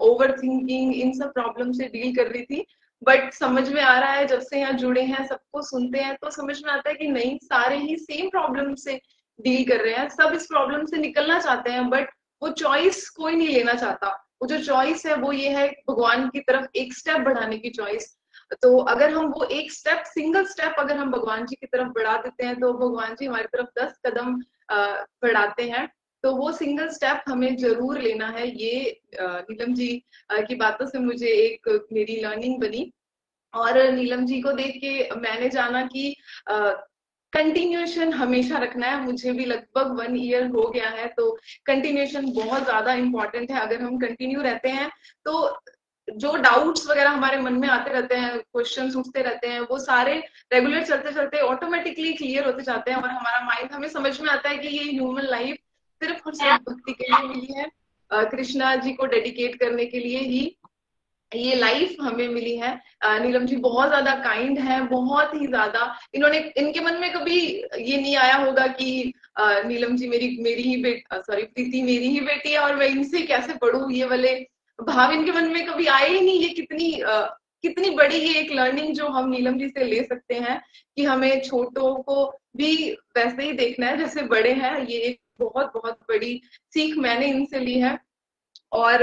over thinking इन सब प्रॉब्लम से डील कर रही थी। बट समझ में आ रहा है, जब से यहाँ जुड़े हैं, सबको सुनते हैं तो समझ में आता है कि नहीं, सारे ही सेम प्रॉब्लम से डील कर रहे हैं। सब इस प्रॉब्लम से निकलना चाहते हैं बट वो चॉइस कोई नहीं लेना चाहता। वो जो चॉइस है, वो ये है भगवान की तरफ़ एक स्टेप बढ़ाने की चॉइस तो अगर हम वो एक स्टेप सिंगल स्टेप अगर हम भगवान जी की तरफ़ बढ़ा देते हैं तो भगवान जी हमारी तरफ़ दस कदम बढ़ाते हैं। तो वो सिंगल स्टेप हमें ज़रूर लेना है। ये नीलम जी की बातों से मुझे एक मेरी लर्निंग बनी। और नीलम जी को देख के मैंने जाना कि कंटिन्यूएशन हमेशा रखना है। मुझे भी लगभग वन ईयर हो गया है तो कंटिन्यूएशन बहुत ज़्यादा इंपॉर्टेंट है। अगर हम कंटिन्यू रहते हैं तो जो डाउट्स वगैरह हमारे मन में आते रहते हैं क्वेश्चन उठते रहते हैं, वो सारे रेगुलर चलते चलते ऑटोमेटिकली क्लियर होते जाते हैं। और हमारा माइंड हमें समझ में आता है कि ये ह्यूमन लाइफ सिर्फ़ और सिर्फ़ भक्ति के लिए मिली है। कृष्णा जी को डेडिकेट करने के लिए ही ये लाइफ हमें मिली है। नीलम जी बहुत ज़्यादा काइंड है, बहुत ही ज़्यादा। इन्होंने, इनके मन में कभी ये नहीं आया होगा कि नीलम जी मेरी मेरी ही बेटी सॉरी प्रीति मेरी ही बेटी है और मैं इनसे कैसे पढ़ू ये वाले भाव इनके मन में कभी आए ही नहीं। ये कितनी कितनी बड़ी ये एक लर्निंग जो हम नीलम जी से ले सकते हैं कि हमें छोटों को भी वैसे ही देखना है, जैसे बड़े हैं। ये एक बहुत बहुत बड़ी सीख मैंने इनसे ली है। और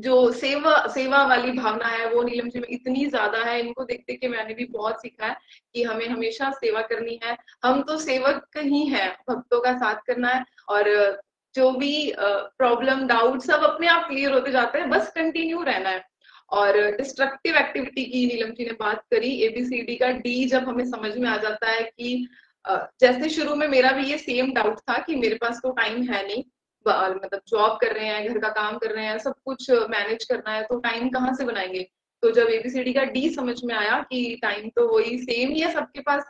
जो सेवा सेवा वाली भावना है, वो नीलम जी में इतनी ज़्यादा है, इनको देखते के मैंने भी बहुत सीखा है कि हमें हमेशा सेवा करनी है। हम तो सेवक ही हैं, भक्तों का साथ करना है, और जो भी प्रॉब्लम डाउट सब अपने आप क्लियर होते जाते हैं, बस कंटिन्यू रहना है। और डिस्ट्रक्टिव एक्टिविटी की नीलम जी ने बात करी एबीसीडी का डी जब हमें समझ में आ जाता है कि जैसे शुरू में मेरा भी ये सेम डाउट था कि मेरे पास तो टाइम है नहीं। मतलब जॉब कर रहे हैं, घर का काम कर रहे हैं, सब कुछ मैनेज करना है तो टाइम कहाँ से बनाएँगे? तो जब एबीसीडी का डी समझ में आया कि टाइम तो वही सेम ही है सबके पास,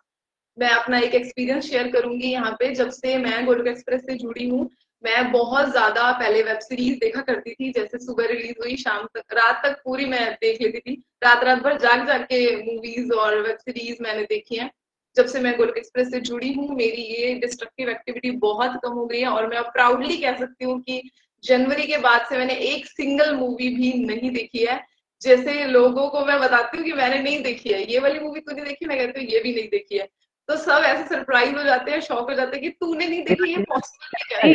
मैं अपना एक एक्सपीरियंस शेयर करूँगी यहाँ पे। जब से मैं गोलक एक्सप्रेस से जुड़ी हूँ, मैं बहुत ज़्यादा पहले वेब सीरीज़ देखा करती थी, जैसे सुबह रिलीज़ हुई, शाम तक, रात तक पूरी मैं देख लेती थी। रात रात भर जाग जाग के मूवीज़ और वेब सीरीज़ मैंने देखी है। जब से मैं गोलक एक्सप्रेस से जुड़ी हूँ मेरी ये डिस्ट्रक्टिव एक्टिविटी बहुत कम हो गई है और मैं प्राउडली कह सकती हूँ कि जनवरी के बाद से मैंने एक सिंगल मूवी भी नहीं देखी है। जैसे लोगों को मैं बताती हूँ कि मैंने नहीं देखी है। ये वाली मूवी तूने देखी? मैं कहती हूँ ये भी नहीं देखी है। तो सब ऐसे सरप्राइज़ हो जाते हैं शॉक हो जाते हैं कि तूने नहीं देखी ये पॉसिबल है क्या है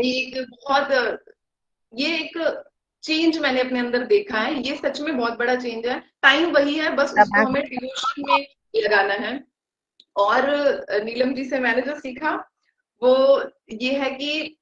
एक बहुत ये एक चेंज मैंने अपने अंदर देखा है। ये सच में बहुत बड़ा चेंज है। टाइम वही है बस उसको हमें ट्यूशन में लगाना है। और नीलम जी से मैंने जो सीखा वो ये है कि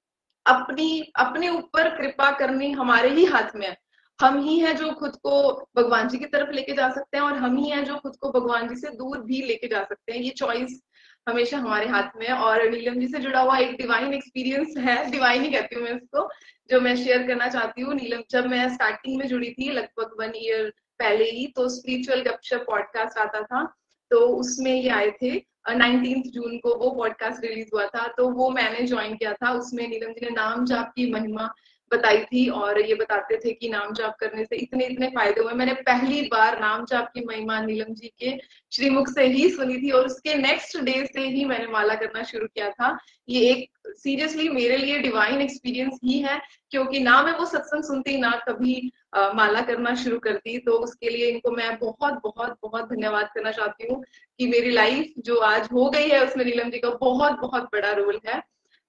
अपनी अपने ऊपर कृपा करनी हमारे ही हाथ में है। हम ही हैं जो खुद को भगवान जी की तरफ़ लेके जा सकते हैं और हम ही हैं जो खुद को भगवान जी से दूर भी लेके जा सकते हैं। ये चॉइस हमेशा हमारे हाथ में है। और नीलम जी से जुड़ा हुआ एक डिवाइन एक्सपीरियंस है। डिवाइन ही कहती हूँ मैं इसको, जो मैं शेयर करना चाहती हूँ। नीलम, जब मैं स्टार्टिंग में जुड़ी थी लगभग वन ईयर पहले ही तो स्पिरिचुअल गपशप पॉडकास्ट आता था। तो उसमें ये आए थे। नाइनटीन जून को वो पॉडकास्ट रिलीज़ हुआ था। तो वो मैंने ज्वाइन किया था। उसमें नीलम जी ने नाम जाप की महिमा बताई थी और ये बताते थे कि नाम जाप करने से इतने इतने फ़ायदे हुए। मैंने पहली बार नाम जाप की महिमा नीलम जी के श्रीमुख से ही सुनी थी और उसके नेक्स्ट डे से ही मैंने माला करना शुरू किया था। ये एक सीरियसली मेरे लिए डिवाइन एक्सपीरियंस ही है क्योंकि ना मैं वो सत्संग सुनती ना कभी आ, माला करना शुरू करती। तो उसके लिए इनको मैं बहुत बहुत बहुत धन्यवाद करना चाहती हूँ कि मेरी लाइफ जो आज हो गई है उसमें नीलम जी का बहुत बहुत बड़ा रोल है।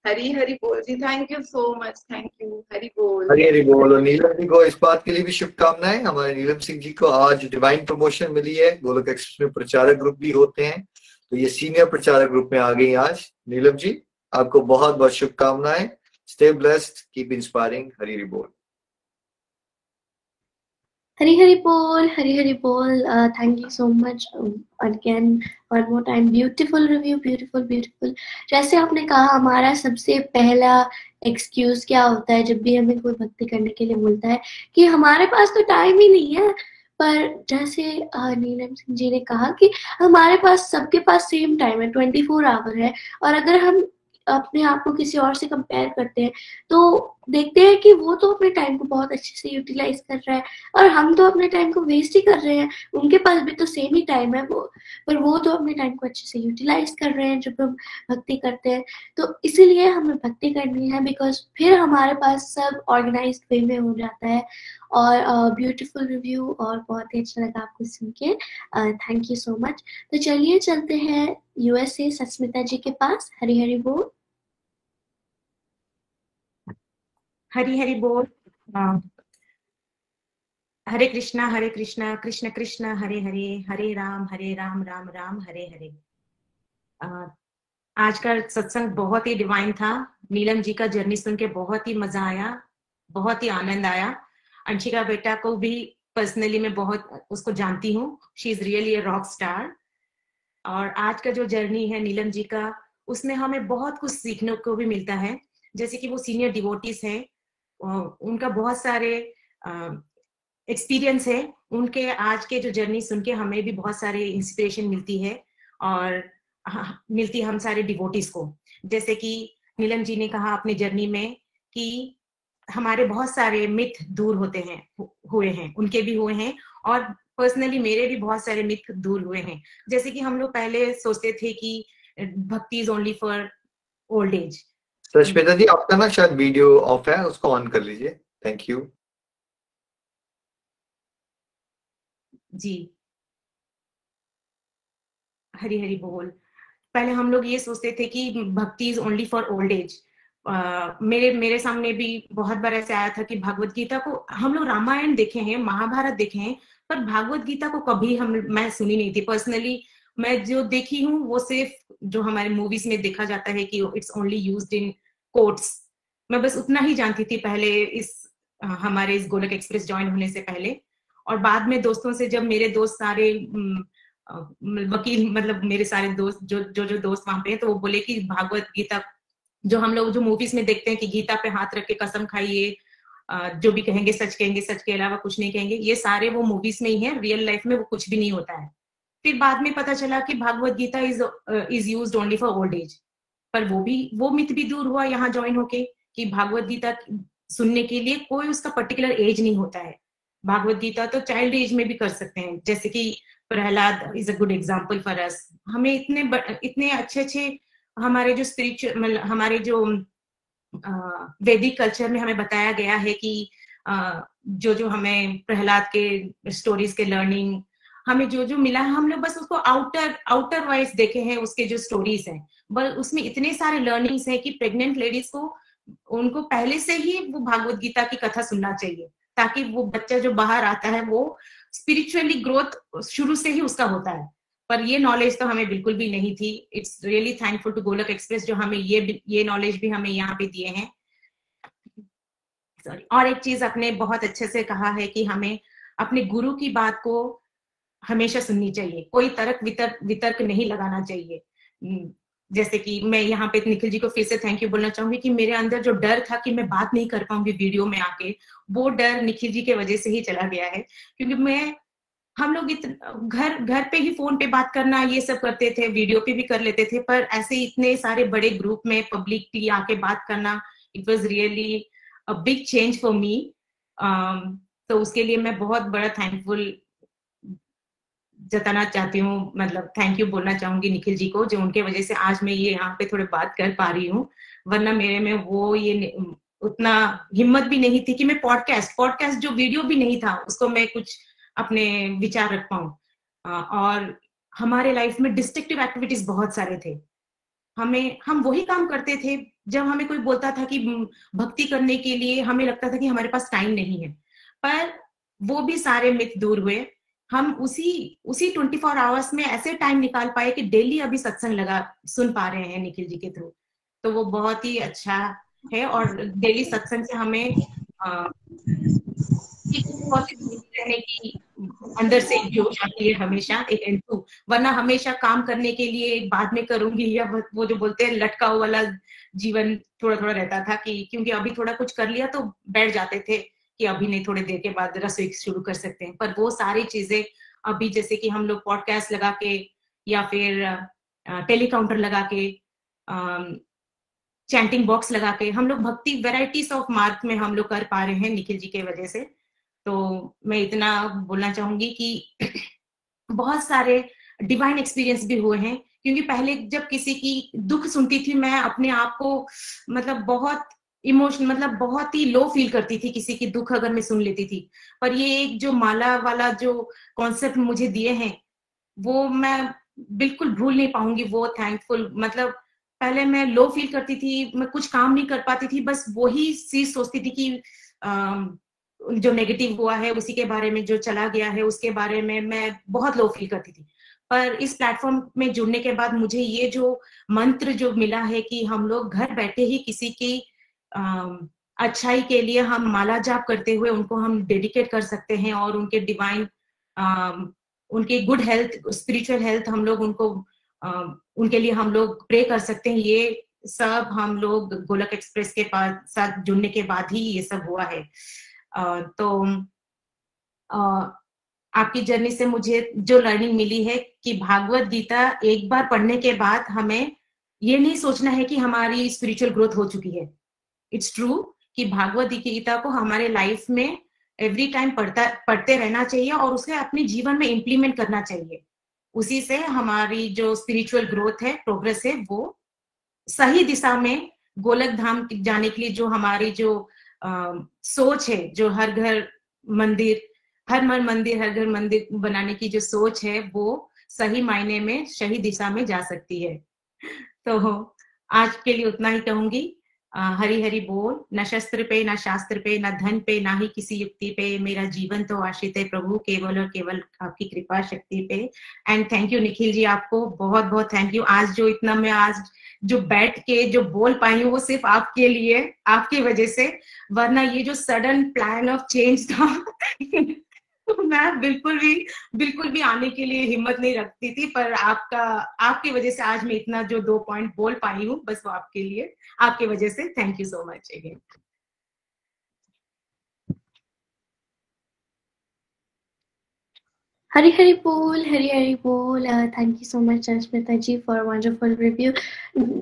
हरी हरी बोल जी thank you so much thank you Hari बोल। हरी हरी बोल। और नीलम जी को इस बात के लिए भी शुभकामनाएँ। हमारे नीलम सिंह जी को आज डिवाइन प्रमोशन मिली है। गोलक एक्सप्रेस में प्रचारक ग्रुप भी होते हैं। तो ये सीनियर प्रचारक ग्रुप में आ गई आज। नीलम जी, आपको बहुत बहुत शुभकामनाएँ। Stay blessed keep inspiring Hari Hari बोल। Bol, Hari Hari Bol. Uh, thank you so much um, again one more time. Beautiful review, beautiful, beautiful. जैसे आपने कहा हमारा सबसे पहला एक्सक्यूज क्या होता है जब भी हमें कोई भक्ति करने के लिए बोलता है कि हमारे पास तो टाइम ही नहीं है पर जैसे नीलम सिंह जी ने कहा कि हमारे पास सबके पास सेम टाइम है ट्वेंटी फोर आवर है और अगर हम अपने आप को किसी और से कंपेयर करते हैं तो देखते हैं कि वो तो अपने टाइम को बहुत अच्छे से यूटिलाइज कर रहा है और हम तो अपने टाइम को वेस्ट ही कर रहे हैं। उनके पास भी तो सेम ही टाइम है वो पर वो तो अपने टाइम को अच्छे से यूटिलाइज कर रहे हैं जब हम भक्ति करते हैं। तो इसीलिए हमें भक्ति करनी है बिकॉज़ फिर हमारे पास सब ऑर्गेनाइज वे में हो जाता है। और ब्यूटीफुल uh, रिव्यू और बहुत ही अच्छा लगा आपको सुन के। थैंक यू सो मच तो चलिए चलते हैं यूएसए सस्मिता जी के पास। हरी हरी बोल। हरी हरी बोल। हरे कृष्णा हरे कृष्णा, कृष्ण कृष्ण, हरे हरे हरे राम हरे राम राम राम, हरे हरे। आज का सत्संग बहुत ही डिवाइन था। नीलम जी का जर्नी सुन के बहुत ही मज़ा आया, बहुत ही आनंद आया। अंशिका बेटा को भी पर्सनली मैं बहुत उसको जानती हूँ। She is really rock star और आज का जो जर्नी है नीलम जी का, उसमें हमें बहुत कुछ सीखने को भी मिलता है। जैसे कि वो सीनियर डिवोटीज हैं उनका बहुत सारे एक्सपीरियंस है। उनके आज के जो जर्नी सुन के हमें भी बहुत सारे इंस्पिरेशन मिलती है और मिलती है हम सारे डिवोटिस को। जैसे कि नीलम जी ने कहा अपनी जर्नी में कि हमारे बहुत सारे मिथ दूर होते हैं हुए हैं, उनके भी हुए हैं और पर्सनली मेरे भी बहुत सारे मिथ दूर हुए हैं। जैसे कि हम लोग पहले सोचते थे कि bhakti is only for old age Sasmita ji आपका ना शायद वीडियो ऑफ़ है, उसको ऑन कर लीजिए। थैंक यू जी। हरी हरी बोल। पहले हम लोग ये सोचते थे कि bhakti is only for old age मेरे मेरे सामने भी बहुत बार ऐसे आया था कि भागवत गीता को हम लोग रामायण देखे हैं, महाभारत देखे हैं, पर भागवत गीता को कभी हम, मैं सुनी नहीं थी। पर्सनली मैं जो देखी हूँ, वो सिर्फ़ जो हमारे मूवीज़ में देखा जाता है कि it's only use in courts मैं बस उतना ही जानती थी पहले इस हमारे इस गोलक एक्सप्रेस ज्वाइन होने से पहले। और बाद में दोस्तों से जब मेरे दोस्त सारे वकील मतलब मेरे सारे दोस्त, जो जो जो दोस्त वहाँ पे हैं तो वो बोले कि भागवत गीता, जो हम लोग, जो मूवीज़ में देखते हैं कि गीता पे हाथ रख के कसम खाइए जो भी कहेंगे, सच कहेंगे, सच के अलावा कुछ नहीं कहेंगे, ये सारे वो मूवीज़ में ही है रियल लाइफ में वो कुछ भी नहीं होता है। फिर बाद में पता चला कि Bhagavad Gita is is use only for old age पर वो भी, वो मिथ भी दूर हुआ, यहाँ ज्वाइन होके, कि भागवत गीता सुनने के लिए कोई उसका पर्टिकुलर एज नहीं होता है। भागवत गीता तो चाइल्ड एज में भी कर सकते हैं। जैसे कि Prahlad is a good example for us हमें इतने इतने अच्छे अच्छे हमारे जो स्पिरिचुअल मतलब हमारे जो वैदिक कल्चर में हमें बताया गया है कि जो जो हमें प्रहलाद के स्टोरीज के लर्निंग हमें जो जो मिला है, हम लोग बस उसको आउटर आउटर वाइज देखे हैं, उसके जो स्टोरीज हैं। बस उसमें इतने सारे लर्निंग्स हैं कि प्रेग्नेंट लेडीज़ को, उनको पहले से ही वो भागवत गीता की कथा सुनना चाहिए, ताकि वो बच्चा जो बाहर आता है, वो स्पिरिचुअली ग्रोथ शुरू से ही उसका होता है। पर ये नॉलेज तो हमें बिल्कुल भी नहीं थी। It's really thankful to Golok Express जो हमें ये ये नॉलेज भी हमें यहाँ पे दिए हैं। सॉरी और एक चीज़ आपने बहुत अच्छे से कहा है कि हमें अपने गुरु की बात को हमेशा सुननी चाहिए। कोई तर्क वितर्क वितर्क नहीं लगाना चाहिए। जैसे कि मैं यहाँ पे निखिल जी को फिर से थैंक यू बोलना चाहूँगी कि मेरे अंदर जो डर था कि मैं बात नहीं कर पाऊँगी वीडियो में आके, वो डर निखिल जी के वजह से ही चला गया है। क्योंकि मैं, हम लोग घर घर पे ही फ़ोन पे बात करना, ये सब करते थे वीडियो पे भी कर लेते थे, पर ऐसे इतने सारे बड़े ग्रुप में पब्लिक पब्लिकली आके बात करना it was really big change for me तो उसके लिए मैं बहुत बड़ा थैंकफुल जताना चाहती हूँ मतलब थैंक यू बोलना चाहूँगी निखिल जी को, जो उनके वजह से आज मैं ये यहाँ पे थोड़े बात कर पा रही हूँ, वरना मेरे में वो ये उतना हिम्मत भी नहीं थी कि मैं पॉडकास्ट पॉडकास्ट जो वीडियो भी नहीं था, उसको मैं कुछ अपने विचार रख पाऊँ। और हमारे लाइफ में डिस्ट्रक्टिव एक्टिविटीज़ बहुत सारे थे। हमें, हम वही काम करते थे, जब हमें कोई बोलता था कि भक्ति करने के लिए हमें लगता था कि हमारे पास टाइम नहीं है। पर वो भी सारे मिथ दूर हुए हम उसी उसी ट्वेंटी फोर आवर्स में ऐसे टाइम निकाल पाए कि डेली अभी सत्संग लगा, सुन पा रहे हैं निखिल जी के थ्रू तो वो बहुत ही अच्छा है और डेली सत्संग से हमें रहने की अंदर से एक जोश आती है हमेशा, एक एंटू वरना हमेशा काम करने के लिए बाद में करूँगी या वो जो बोलते हैं लटका वाला जीवन थोड़ा थोड़ा रहता था कि, क्योंकि अभी थोड़ा कुछ कर लिया तो बैठ जाते थे। कि अभी नहीं, थोड़ी देर के बाद रसोई शुरू कर सकते हैं। पर वो सारी चीज़ें अभी जैसे कि हम लोग पॉडकास्ट लगा के या फिर टेलीकाउंटर लगा के चैंटिंग बॉक्स लगा के हम लोग भक्ति वेराइटीज ऑफ़ मार्क में हम लोग कर पा रहे हैं निखिल जी के वजह से। तो मैं इतना बोलना चाहूँगी कि बहुत सारे डिवाइन एक्सपीरियंस भी हुए हैं। क्योंकि पहले जब किसी की दुख सुनती थी, मैं अपने आप को मतलब बहुत इमोशन मतलब बहुत ही लो फील करती थी किसी की दुख अगर मैं सुन लेती थी। पर ये एक जो माला वाला जो कॉन्सेप्ट मुझे दिए हैं, वो मैं बिल्कुल भूल नहीं पाऊँगी, वो थैंकफुल मतलब पहले मैं लो फील करती थी, मैं कुछ काम नहीं कर पाती थी, बस वही चीज़ सोचती थी कि जो नेगेटिव हुआ है, उसी के बारे में जो चला गया है, उसके बारे में मैं बहुत लो फील करती थी। पर इस प्लेटफॉर्म में जुड़ने के बाद मुझे ये जो मंत्र जो मिला है कि हम लोग घर बैठे ही किसी की अच्छाई के लिए हम माला जाप करते हुए उनको हम डेडिकेट कर सकते हैं और उनके डिवाइन उनके गुड हेल्थ स्पिरिचुअल हेल्थ हम लोग उनको उनके लिए हम लोग प्रे कर सकते हैं। ये सब हम लोग गोलक एक्सप्रेस के पास, साथ जुड़ने के बाद ही ये सब हुआ है। तो आपकी जर्नी से मुझे जो लर्निंग मिली है कि भागवत गीता एक बार पढ़ने के बाद हमें ये नहीं सोचना है कि हमारी स्पिरिचुअल ग्रोथ हो चुकी है। इट्स ट्रू कि भागवत गीता को हमारे लाइफ में एवरी टाइम पढ़ता पढ़ते रहना चाहिए और उसे अपने जीवन में इम्प्लीमेंट करना चाहिए। उसी से हमारी जो स्पिरिचुअल ग्रोथ है प्रोग्रेस है वो सही दिशा में गोलक धाम जाने के लिए जो हमारी जो आ, सोच है जो हर घर मंदिर हर मन मंदिर हर घर मंदिर बनाने की जो सोच है वो सही मायने में सही दिशा में जा सकती है। तो आज के लिए उतना ही कहूँगी। हरी हरी बोल, न शस्त्र पे, न शास्त्र पे, न धन पे, ना ही किसी युक्ति पे, मेरा जीवन तो आश्रित है प्रभु, केवल और केवल आपकी कृपा, शक्ति पे। And thank you Nikhil ji, आपको बहुत बहुत थैंक यू आज जो इतना मैं आज जो बैठ के जो बोल पाई हूँ, वो सिर्फ़ आपके लिए, आपकी वजह से। वरना ये जो सडन प्लान ऑफ़ चेंज था तो मैं बिल्कुल भी बिल्कुल भी आने के लिए हिम्मत नहीं रखती थी पर आपका आपकी वजह से आज मैं इतना जो दो पॉइंट बोल पाई हूँ बस वो आपके लिए आपकी वजह से thank you so much again Hari Hari बोल हरी हरी बोल thank you so much Asmita ji for wonderful review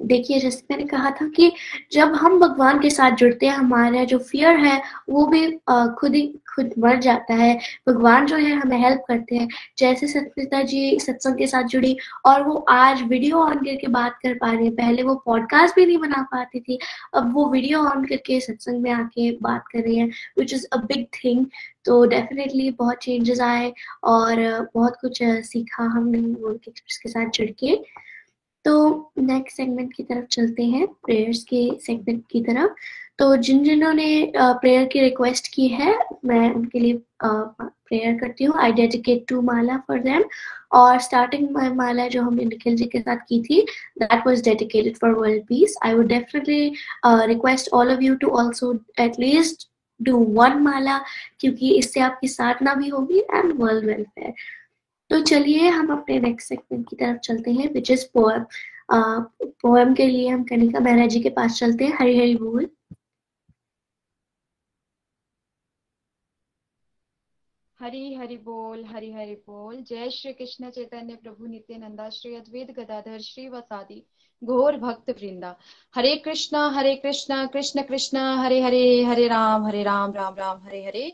देखिए जैसे मैंने कहा था कि जब हम भगवान के साथ जुड़ते हैं हमारा जो फियर है वो भी uh, खुद ही खुद मर जाता है। भगवान जो है, हमें हेल्प करते हैं। जैसे सत्मिता जी सत्संग के साथ जुड़ी और वो आज वीडियो ऑन करके बात कर पा रही है। पहले वो पॉडकास्ट भी नहीं बना पाती थी, अब वो वीडियो ऑन करके सत्संग में आके बात कर रही है which is a big thing तो डेफिनेटली बहुत चेंजेस आए और बहुत कुछ सीखा हमने के साथ जुड़ के। तो नेक्स्ट सेगमेंट की तरफ़ चलते हैं प्रेयर्स के सेगमेंट की तरफ़। तो जिन जिन्होंने प्रेयर की रिक्वेस्ट की है, मैं उनके लिए प्रेयर करती हूँ। I dedicate to mala for them और स्टार्टिंग माला जो हमने निखिल जी के साथ की थी that was dedicated for world peace I would definitely request all of you to also at least do one mala क्योंकि इससे आपकी साधना भी होगी एंड वर्ल्ड वेलफेयर तो चलिए हम अपने नेक्स्ट सेगमेंट की तरफ़ चलते हैं विच इज़ पोएम पोएम के लिए हम कनिका मेहरा जी के पास चलते हैं, हरी हरी बोल। हरी हरि बोल, हरि हरि बोल। जय श्री कृष्ण चैतन्य प्रभु नित्यानंदा, श्री अद्वैत गदाधर, श्री वसादी, घोर भक्त वृंदा। हरे कृष्णा हरे कृष्णा, कृष्ण कृष्ण, हरे हरे हरे राम हरे राम राम राम, हरे हरे।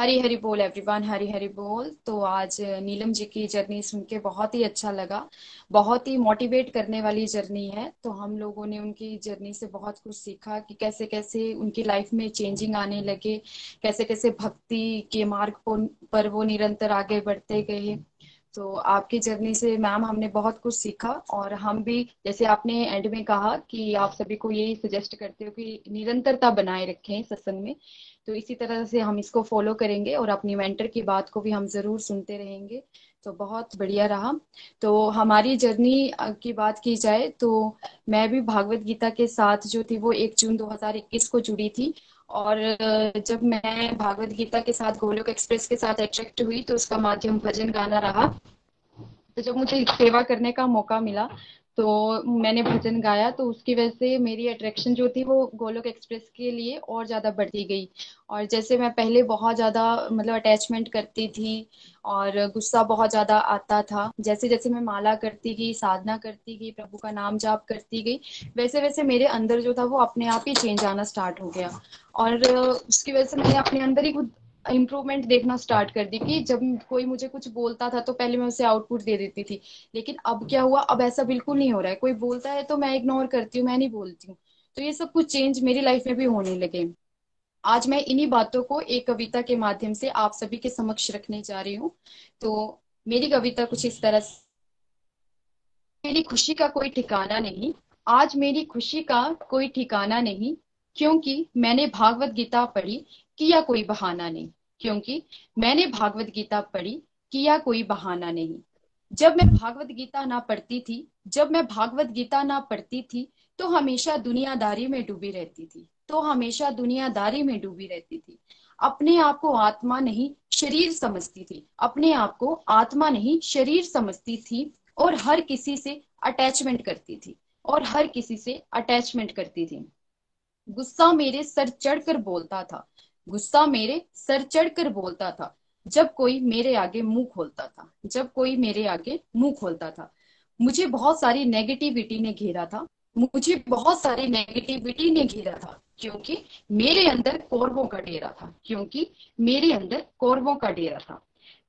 हरी हरी बोल एवरीवन हरी हरी बोल। तो आज नीलम जी की जर्नी सुन के बहुत ही अच्छा लगा। बहुत ही मोटिवेट करने वाली जर्नी है। तो हम लोगों ने उनकी जर्नी से बहुत कुछ सीखा कि कैसे कैसे उनकी लाइफ में चेंजिंग आने लगे कैसे कैसे भक्ति के मार्ग पर वो निरंतर आगे बढ़ते गए। तो आपकी जर्नी से मैम हमने बहुत कुछ सीखा और हम भी, जैसे आपने एंड में कहा कि आप सभी को यही सजेस्ट करते हो कि निरंतरता बनाए रखें सत्संग में। तो इसी तरह से हम इसको फॉलो करेंगे और अपनी मेंटर की बात को भी हम ज़रूर सुनते रहेंगे। तो बहुत बढ़िया रहा। तो हमारी जर्नी की बात की जाए तो मैं भी भागवत गीता के साथ जो थी वो एक जून 2021 को जुड़ी थी और जब मैं भागवत गीता के साथ, गोलोक एक्सप्रेस के साथ अट्रैक्ट हुई तो उसका माध्यम भजन गाना रहा। तो जब मुझे सेवा करने का मौका मिला तो मैंने भजन गाया तो उसकी वजह से मेरी अट्रैक्शन जो थी वो गोलोक एक्सप्रेस के लिए और ज़्यादा बढ़ती गई। और जैसे मैं पहले बहुत ज़्यादा मतलब अटैचमेंट करती थी और गुस्सा बहुत ज़्यादा आता था। जैसे जैसे मैं माला करती गई, साधना करती गई, प्रभु का नाम जाप करती गई, वैसे वैसे मेरे अंदर जो था वो अपने आप ही चेंज आना स्टार्ट हो गया। और उसकी वजह से मैंने अपने अंदर ही खुद इम्प्रूवमेंट देखना स्टार्ट कर दी कि जब कोई मुझे कुछ बोलता था तो पहले मैं उसे आउटपुट दे देती थी। लेकिन अब क्या हुआ? अब ऐसा बिल्कुल नहीं हो रहा है। कोई बोलता है तो मैं इग्नोर करती हूँ, मैं नहीं बोलती हूँ। तो ये सब कुछ चेंज मेरी लाइफ में भी होने लगे। आज मैं इन्हीं बातों को एक कविता के माध्यम से आप सभी के समक्ष रखने जा रही हूँ। तो मेरी कविता कुछ इस तरह से, मेरी खुशी का कोई ठिकाना नहीं। आज मेरी खुशी का कोई ठिकाना नहीं, क्योंकि मैंने भागवत गीता पढ़ी किया कोई बहाना नहीं, क्योंकि मैंने भागवत गीता पढ़ी, किया कोई बहाना नहीं। जब मैं भागवत गीता ना पढ़ती थी, जब मैं भागवत गीता ना पढ़ती थी तो हमेशा दुनियादारी में डूबी रहती थी तो हमेशा दुनियादारी में डूबी रहती थी। अपने आप को आत्मा नहीं, शरीर समझती थी। अपने आप को आत्मा नहीं, शरीर समझती थी और हर किसी से अटैचमेंट करती थी, और हर किसी से अटैचमेंट करती थी। गुस्सा मेरे सर चढ़कर बोलता था गुस्सा मेरे सर चढ़कर बोलता था, जब कोई मेरे आगे मुँह खोलता था, जब कोई मेरे आगे मुँह खोलता था। मुझे बहुत सारी नेगेटिविटी ने घेरा था, मुझे बहुत सारी नेगेटिविटी ने घेरा था, क्योंकि मेरे अंदर कौरवों का डेरा था, क्योंकि मेरे अंदर कौरवों का डेरा था।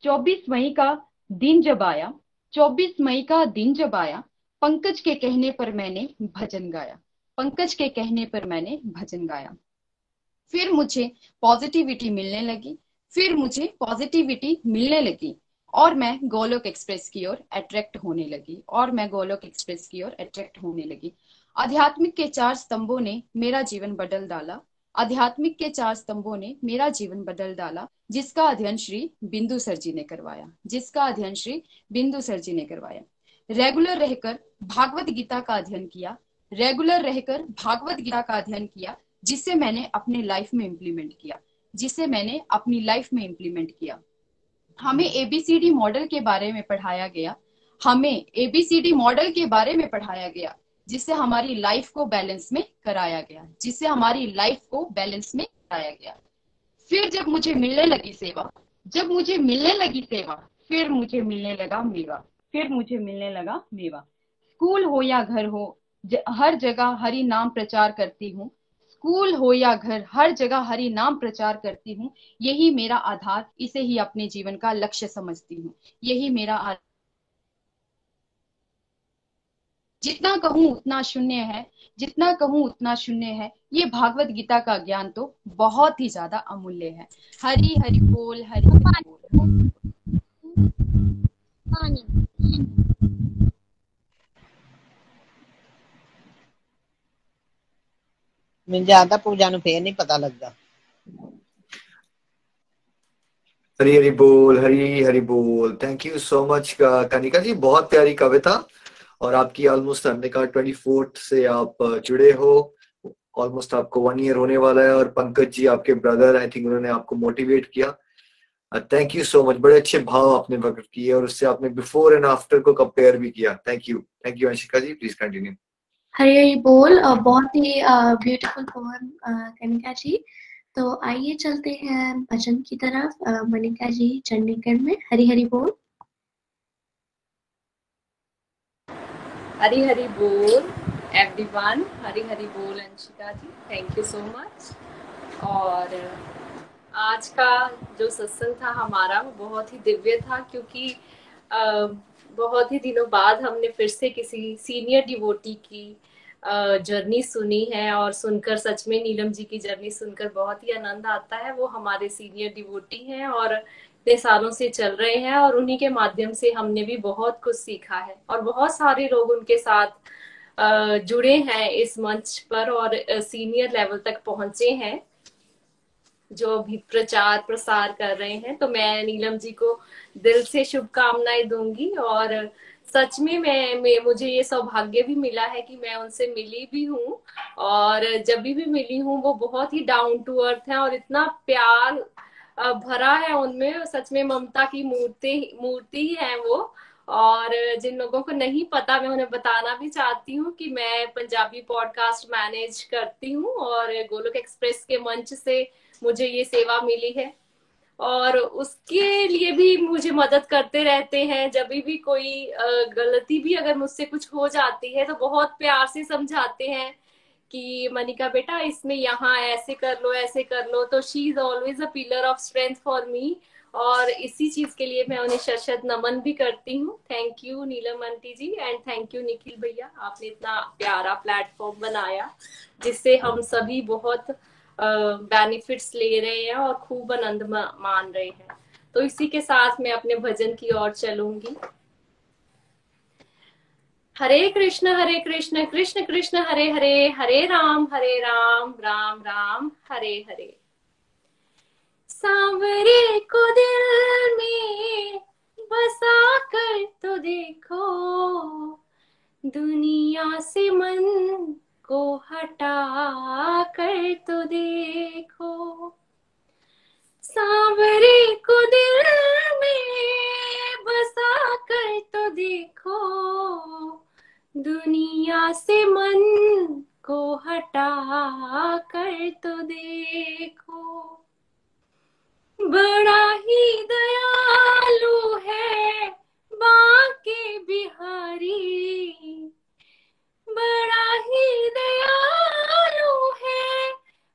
24 मई का दिन जब आया 24 मई का दिन जब आया, पंकज के कहने पर मैंने भजन गाया, पंकज के कहने पर मैंने भजन गाया। फिर मुझे पॉजिटिविटी मिलने लगी, फिर मुझे पॉजिटिविटी मिलने लगी और मैं गोलोक एक्सप्रेस की ओर अट्रैक्ट होने लगी और मैं गोलोक एक्सप्रेस की ओर अट्रैक्ट होने लगी। आध्यात्मिक के चार स्तंभों ने मेरा जीवन बदल डाला। आध्यात्मिक के चार स्तंभों ने मेरा जीवन बदल डाला, जिसका अध्ययन श्री बिंदु सर जी ने करवाया। जिसका अध्ययन श्री बिंदु सर जी ने करवाया। रेगुलर रहकर भागवत गीता का अध्ययन किया। रेगुलर रहकर भागवत गीता का अध्ययन किया। जिसे मैंने अपने लाइफ में इम्प्लीमेंट किया, जिसे मैंने अपनी लाइफ में इम्प्लीमेंट किया। हमें एबीसीडी मॉडल के बारे में पढ़ाया गया। हमें एबीसीडी मॉडल के बारे में पढ़ाया गया, जिससे हमारी लाइफ को बैलेंस में कराया गया, जिससे हमारी लाइफ को बैलेंस में कराया गया। फिर जब मुझे मिलने लगी सेवा, जब मुझे मिलने लगी सेवा, फिर मुझे मिलने लगा मेवा, फिर मुझे मिलने लगा मेवा। स्कूल हो या घर हो हर जगह हरि नाम प्रचार करती हूँ। स्कूल हो या घर, हर जगह हरि नाम प्रचार करती हूँ। यही मेरा आधार, इसे ही अपने जीवन का लक्ष्य समझती हूँ। यही मेरा जितना कहूँ उतना शून्य है। जितना कहूँ उतना शून्य है। ये भागवत गीता का ज्ञान तो बहुत ही ज़्यादा अमूल्य है। हरि हरि बोल हरि बोल। ਮੈਨੂੰ ਜ਼ਿਆਦਾ ਪੂਜਾ ਨੂੰ ਫੇਰ ਨਹੀਂ ਪਤਾ ਲੱਗਦਾ हरी हरी बोल हरी हरी बोल thank you so much Kanika ji बहुत प्यारी कविता और आपकी ऑलमोस्ट हमने कहा ट्वेंटी फोर्थ से आप जुड़े हो ऑलमोस्ट आपको वन ईयर होने वाला है और पंकज जी आपके ब्रदर आई थिंक उन्होंने आपको मोटिवेट किया थैंक यू सो मच बड़े अच्छे भाव आपने प्रकट किए और उससे आपने बिफोर एंड आफ्टर को कंपेयर भी किया thank you thank you Anshika ji please continue Hari Hari बोल बहुत ही ब्यूटीफुल पोएम कनिका जी। तो आइए चलते हैं भजन की तरफ़ मनिका जी चंडीगढ़ में। हरी हरी बोल। हरी हरी बोल एवरीवन हरी हरी बोल, Anshika ji thank you so much और, आज का जो सत्संग था हमारा, वो बहुत ही दिव्य था, क्योंकि बहुत ही दिनों बाद हमने फिर से किसी सीनियर डिवोटी की जर्नी सुनी है और सुनकर सच में नीलम जी की जर्नी सुनकर बहुत ही आनंद आता है। वो हमारे सीनियर डिवोटी हैं और इतने सालों से चल रहे हैं और उन्हीं के माध्यम से हमने भी बहुत कुछ सीखा है और बहुत सारे लोग उनके साथ जुड़े हैं इस मंच पर और सीनियर लेवल तक पहुँचे हैं। जो अभी प्रचार प्रसार कर रहे हैं तो मैं नीलम जी को दिल से शुभकामनाएँ दूँगी और सच में मैं, मैं मुझे ये सौभाग्य भी मिला है कि मैं उनसे मिली भी हूँ और जब भी मिली हूँ वो बहुत ही डाउन टू अर्थ है और इतना प्यार भरा है उनमें सच में ममता की मूर्ति मूर्ति ही है वो और जिन लोगों को नहीं पता मैं उन्हें बताना भी चाहती हूँ कि मैं पंजाबी पॉडकास्ट मैनेज करती हूँ और गोलोक एक्सप्रेस के मंच से मुझे ये सेवा मिली है। और उसके लिए भी मुझे मदद करते रहते हैं। जब भी कोई गलती भी अगर मुझसे कुछ हो जाती है तो बहुत प्यार से समझाते हैं कि, मनिका बेटा, इसमें यहाँ ऐसे कर लो, ऐसे कर लो। तो she is always a pillar of strength for me और इसी चीज़ के लिए मैं उन्हें शत नमन भी करती हूँ। Thank you Neelam aunty ji and thank you Nikhil भैया। आपने इतना प्यारा प्लेटफॉर्म बनाया, जिससे हम सभी बहुत बेनिफिट्स ले रहे हैं और खूब आनंद मान रहे हैं। तो इसी के साथ मैं अपने भजन की ओर चलूँगी। हरे कृष्ण हरे कृष्ण कृष्ण कृष्ण, हरे हरे हरे राम हरे राम राम राम, हरे हरे। सांवरे को दिल में बसा कर तो देखो। दुनिया से मन को हटा कर तो देखो। सांवरे को दिल में बसा कर तो देखो। दुनिया से मन को हटा कर तो देखो। बड़ा ही दयालु है, बाके बिहारी। बड़ा ही दयालु है।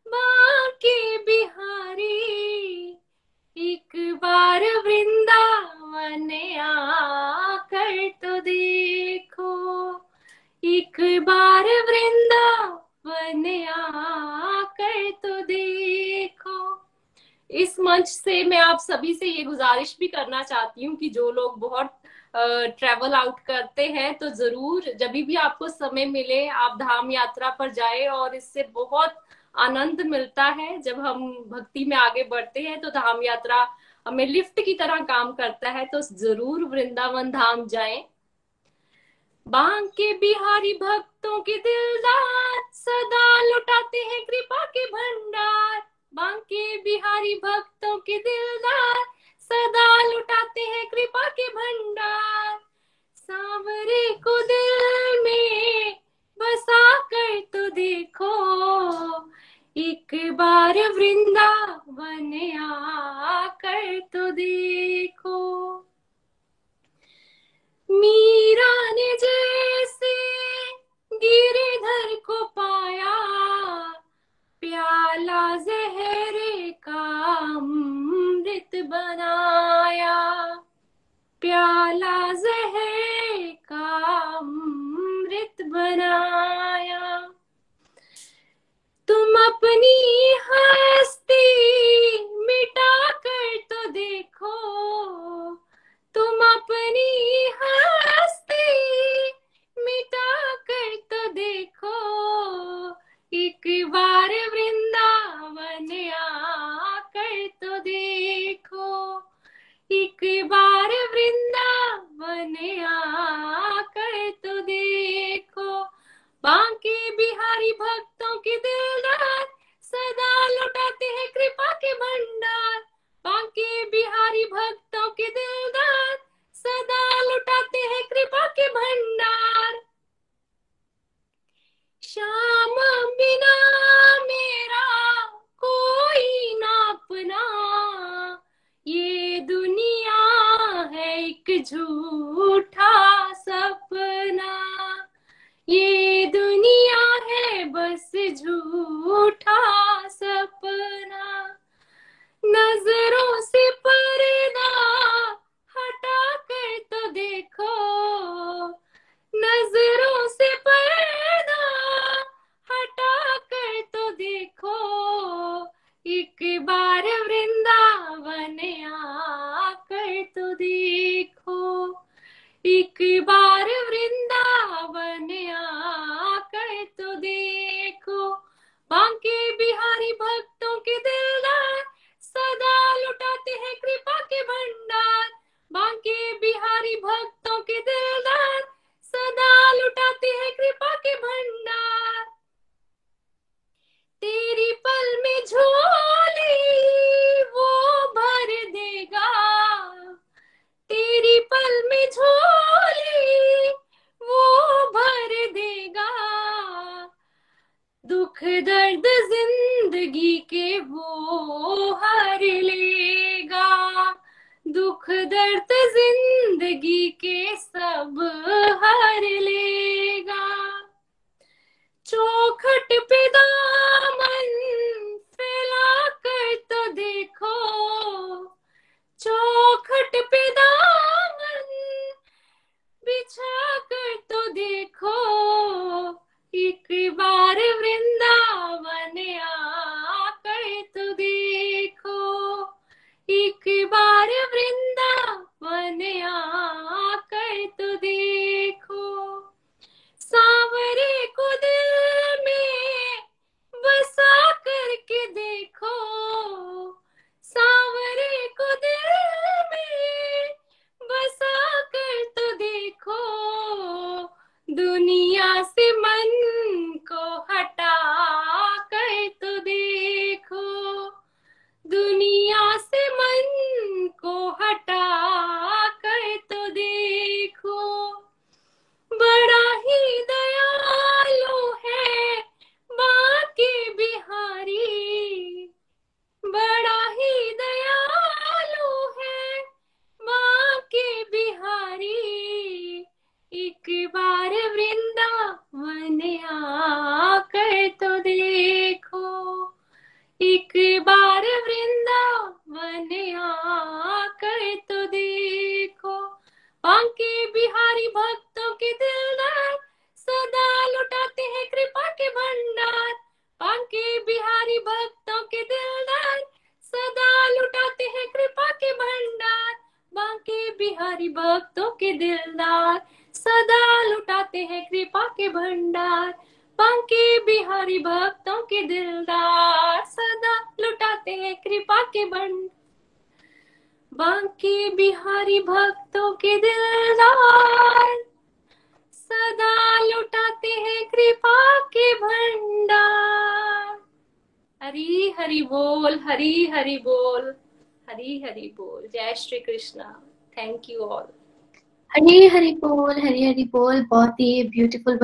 बाके बिहारी, एक बार वृंदावन आकर तो देखो। एक बार वृंदावन आकर तो देखो। इस मंच से मैं आप सभी से ये गुजारिश भी करना चाहती हूँ कि जो लोग बहुत ट्रेवल आउट करते हैं तो ज़रूर जब भी आपको समय मिले, आप धाम यात्रा पर जाए और इससे बहुत आनंद मिलता है। जब हम भक्ति में आगे बढ़ते हैं तो धाम यात्रा हमें लिफ्ट की तरह काम करता है तो ज़रूर वृंदावन धाम जाएँ। बांके बिहारी भक्तों के दिलदार सदा लुटाते हैं कृपा के भंडार। बांके बिहारी भक्तों के दिलदार सदा लुटाते हैं कृपा के भंडार। सांवरे को दिल में बसा कर तो देखो, एक बार वृंदावन आकर तो देखो। मीरा ने जैसे गिरिधर को पाया प्याला जहरे का अमृत बनाया। प्याला जहर का अमृत बनाया।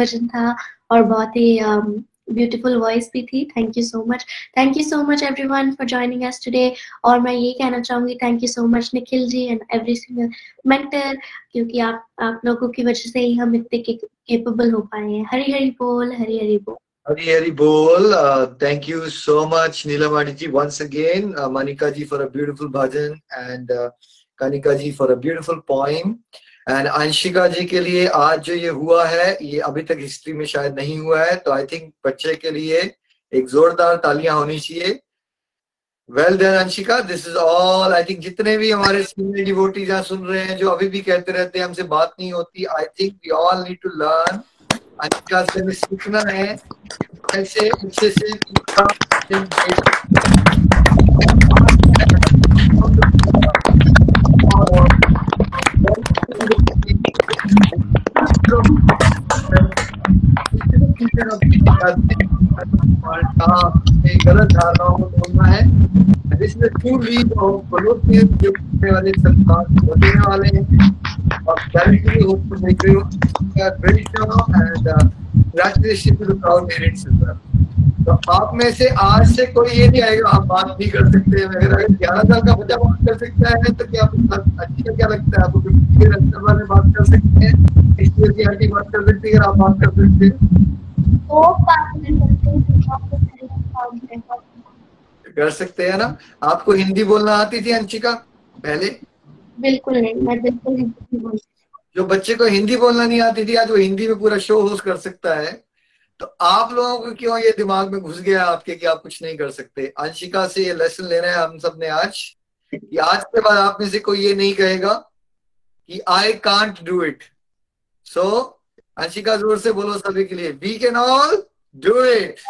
भजन था और बहुत ही ब्यूटीफुल वॉइस भी थी thank you so much thank you so much everyone for joining us today और मैं ये कहना चाहूँगी thank you so much Nikhil ji and every single mentor क्योंकि आप आप लोगों की वजह से ही हम इतने केपेबल हो पाए हैं हरी हरी बोल हरी हरी बोल Hari Hari Bol. Uh, thank you so much, again. Uh, Manika ji for a beautiful bhajan and uh, Kanika ji for a beautiful poem. And Anshika ji के लिए आज जो ये हुआ है, ये अभी तक हिस्ट्री में शायद नहीं हुआ है तो आई थिंक बच्चे के लिए एक जोरदार तालियाँ होनी चाहिए। Well then Anshika this is all I think जितने भी हमारे सीनियर डिवोटी जहाँ सुन रहे हैं, जो अभी भी कहते रहते हैं, हमसे बात नहीं होती I think we all need to learn Anshika से हमें सीखना है कैसे से गलत धारणाओं को तोड़ना है जिसमें टू लीड बलोचियन जो करने वाले संस्थान होने वाले हैं और directly hope to make you very strong and congratulations to the. तो आप में से आज से कोई ये नहीं आएगा आप बात नहीं कर सकते अगर अगर ग्यारह साल का बच्चा बात कर सकता है तो क्या अच्छी का क्या लगता है आपको फिफ्टी बात कर सकते हैं इसलिए बात कर सकती है अगर आप बात कर सकते हैं कर सकते हैं ना? आपको हिंदी बोलना आती थी अंशिका पहले? बिल्कुल नहीं मैं बिल्कुल हिंदी जो बच्चे को हिंदी बोलना नहीं आती थी आज वो हिंदी में पूरा शो होस्ट कर सकता है। तो आप लोगों को क्यों ये दिमाग में घुस गया आपके कि आप कुछ नहीं कर सकते? अंशिका से ये लेसन ले रहे हैं हम सबने आज कि आज के बाद आप में से कोई ये नहीं कहेगा कि I can't do it so Anshika ज़ोर से बोलो सभी के लिए। We can all do it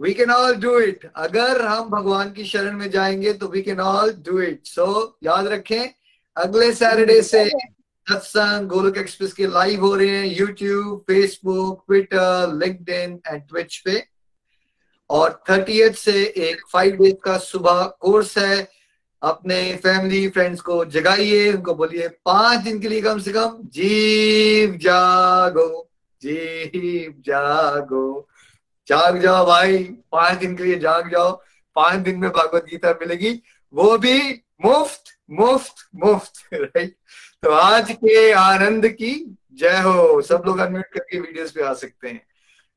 we can all do it अगर हम भगवान की शरण में जाएँगे तो we can all do it so याद रखें अगले सैटरडे से सत्संग गोलक एक्सप्रेस के लाइव हो रहे हैं YouTube Facebook Twitter LinkedIn and Twitch पे। और थर्टी से एक फाइव डेज़ का सुबह कोर्स है। अपने फैमिली फ्रेंड्स को जगाइए, उनको बोलिए, पाँच दिन के लिए कम से कम जीव जागो जीव जागो। जाग जाओ भाई, पाँच दिन के लिए जाग जाओ। पाँच दिन में भगवत गीता मिलेगी। वो भी मुफ़्त मुफ़्त मुफ़्त राइट तो आज के आनंद की जय हो। सब लोग अनम्यूट करके वीडियोस पे आ सकते हैं।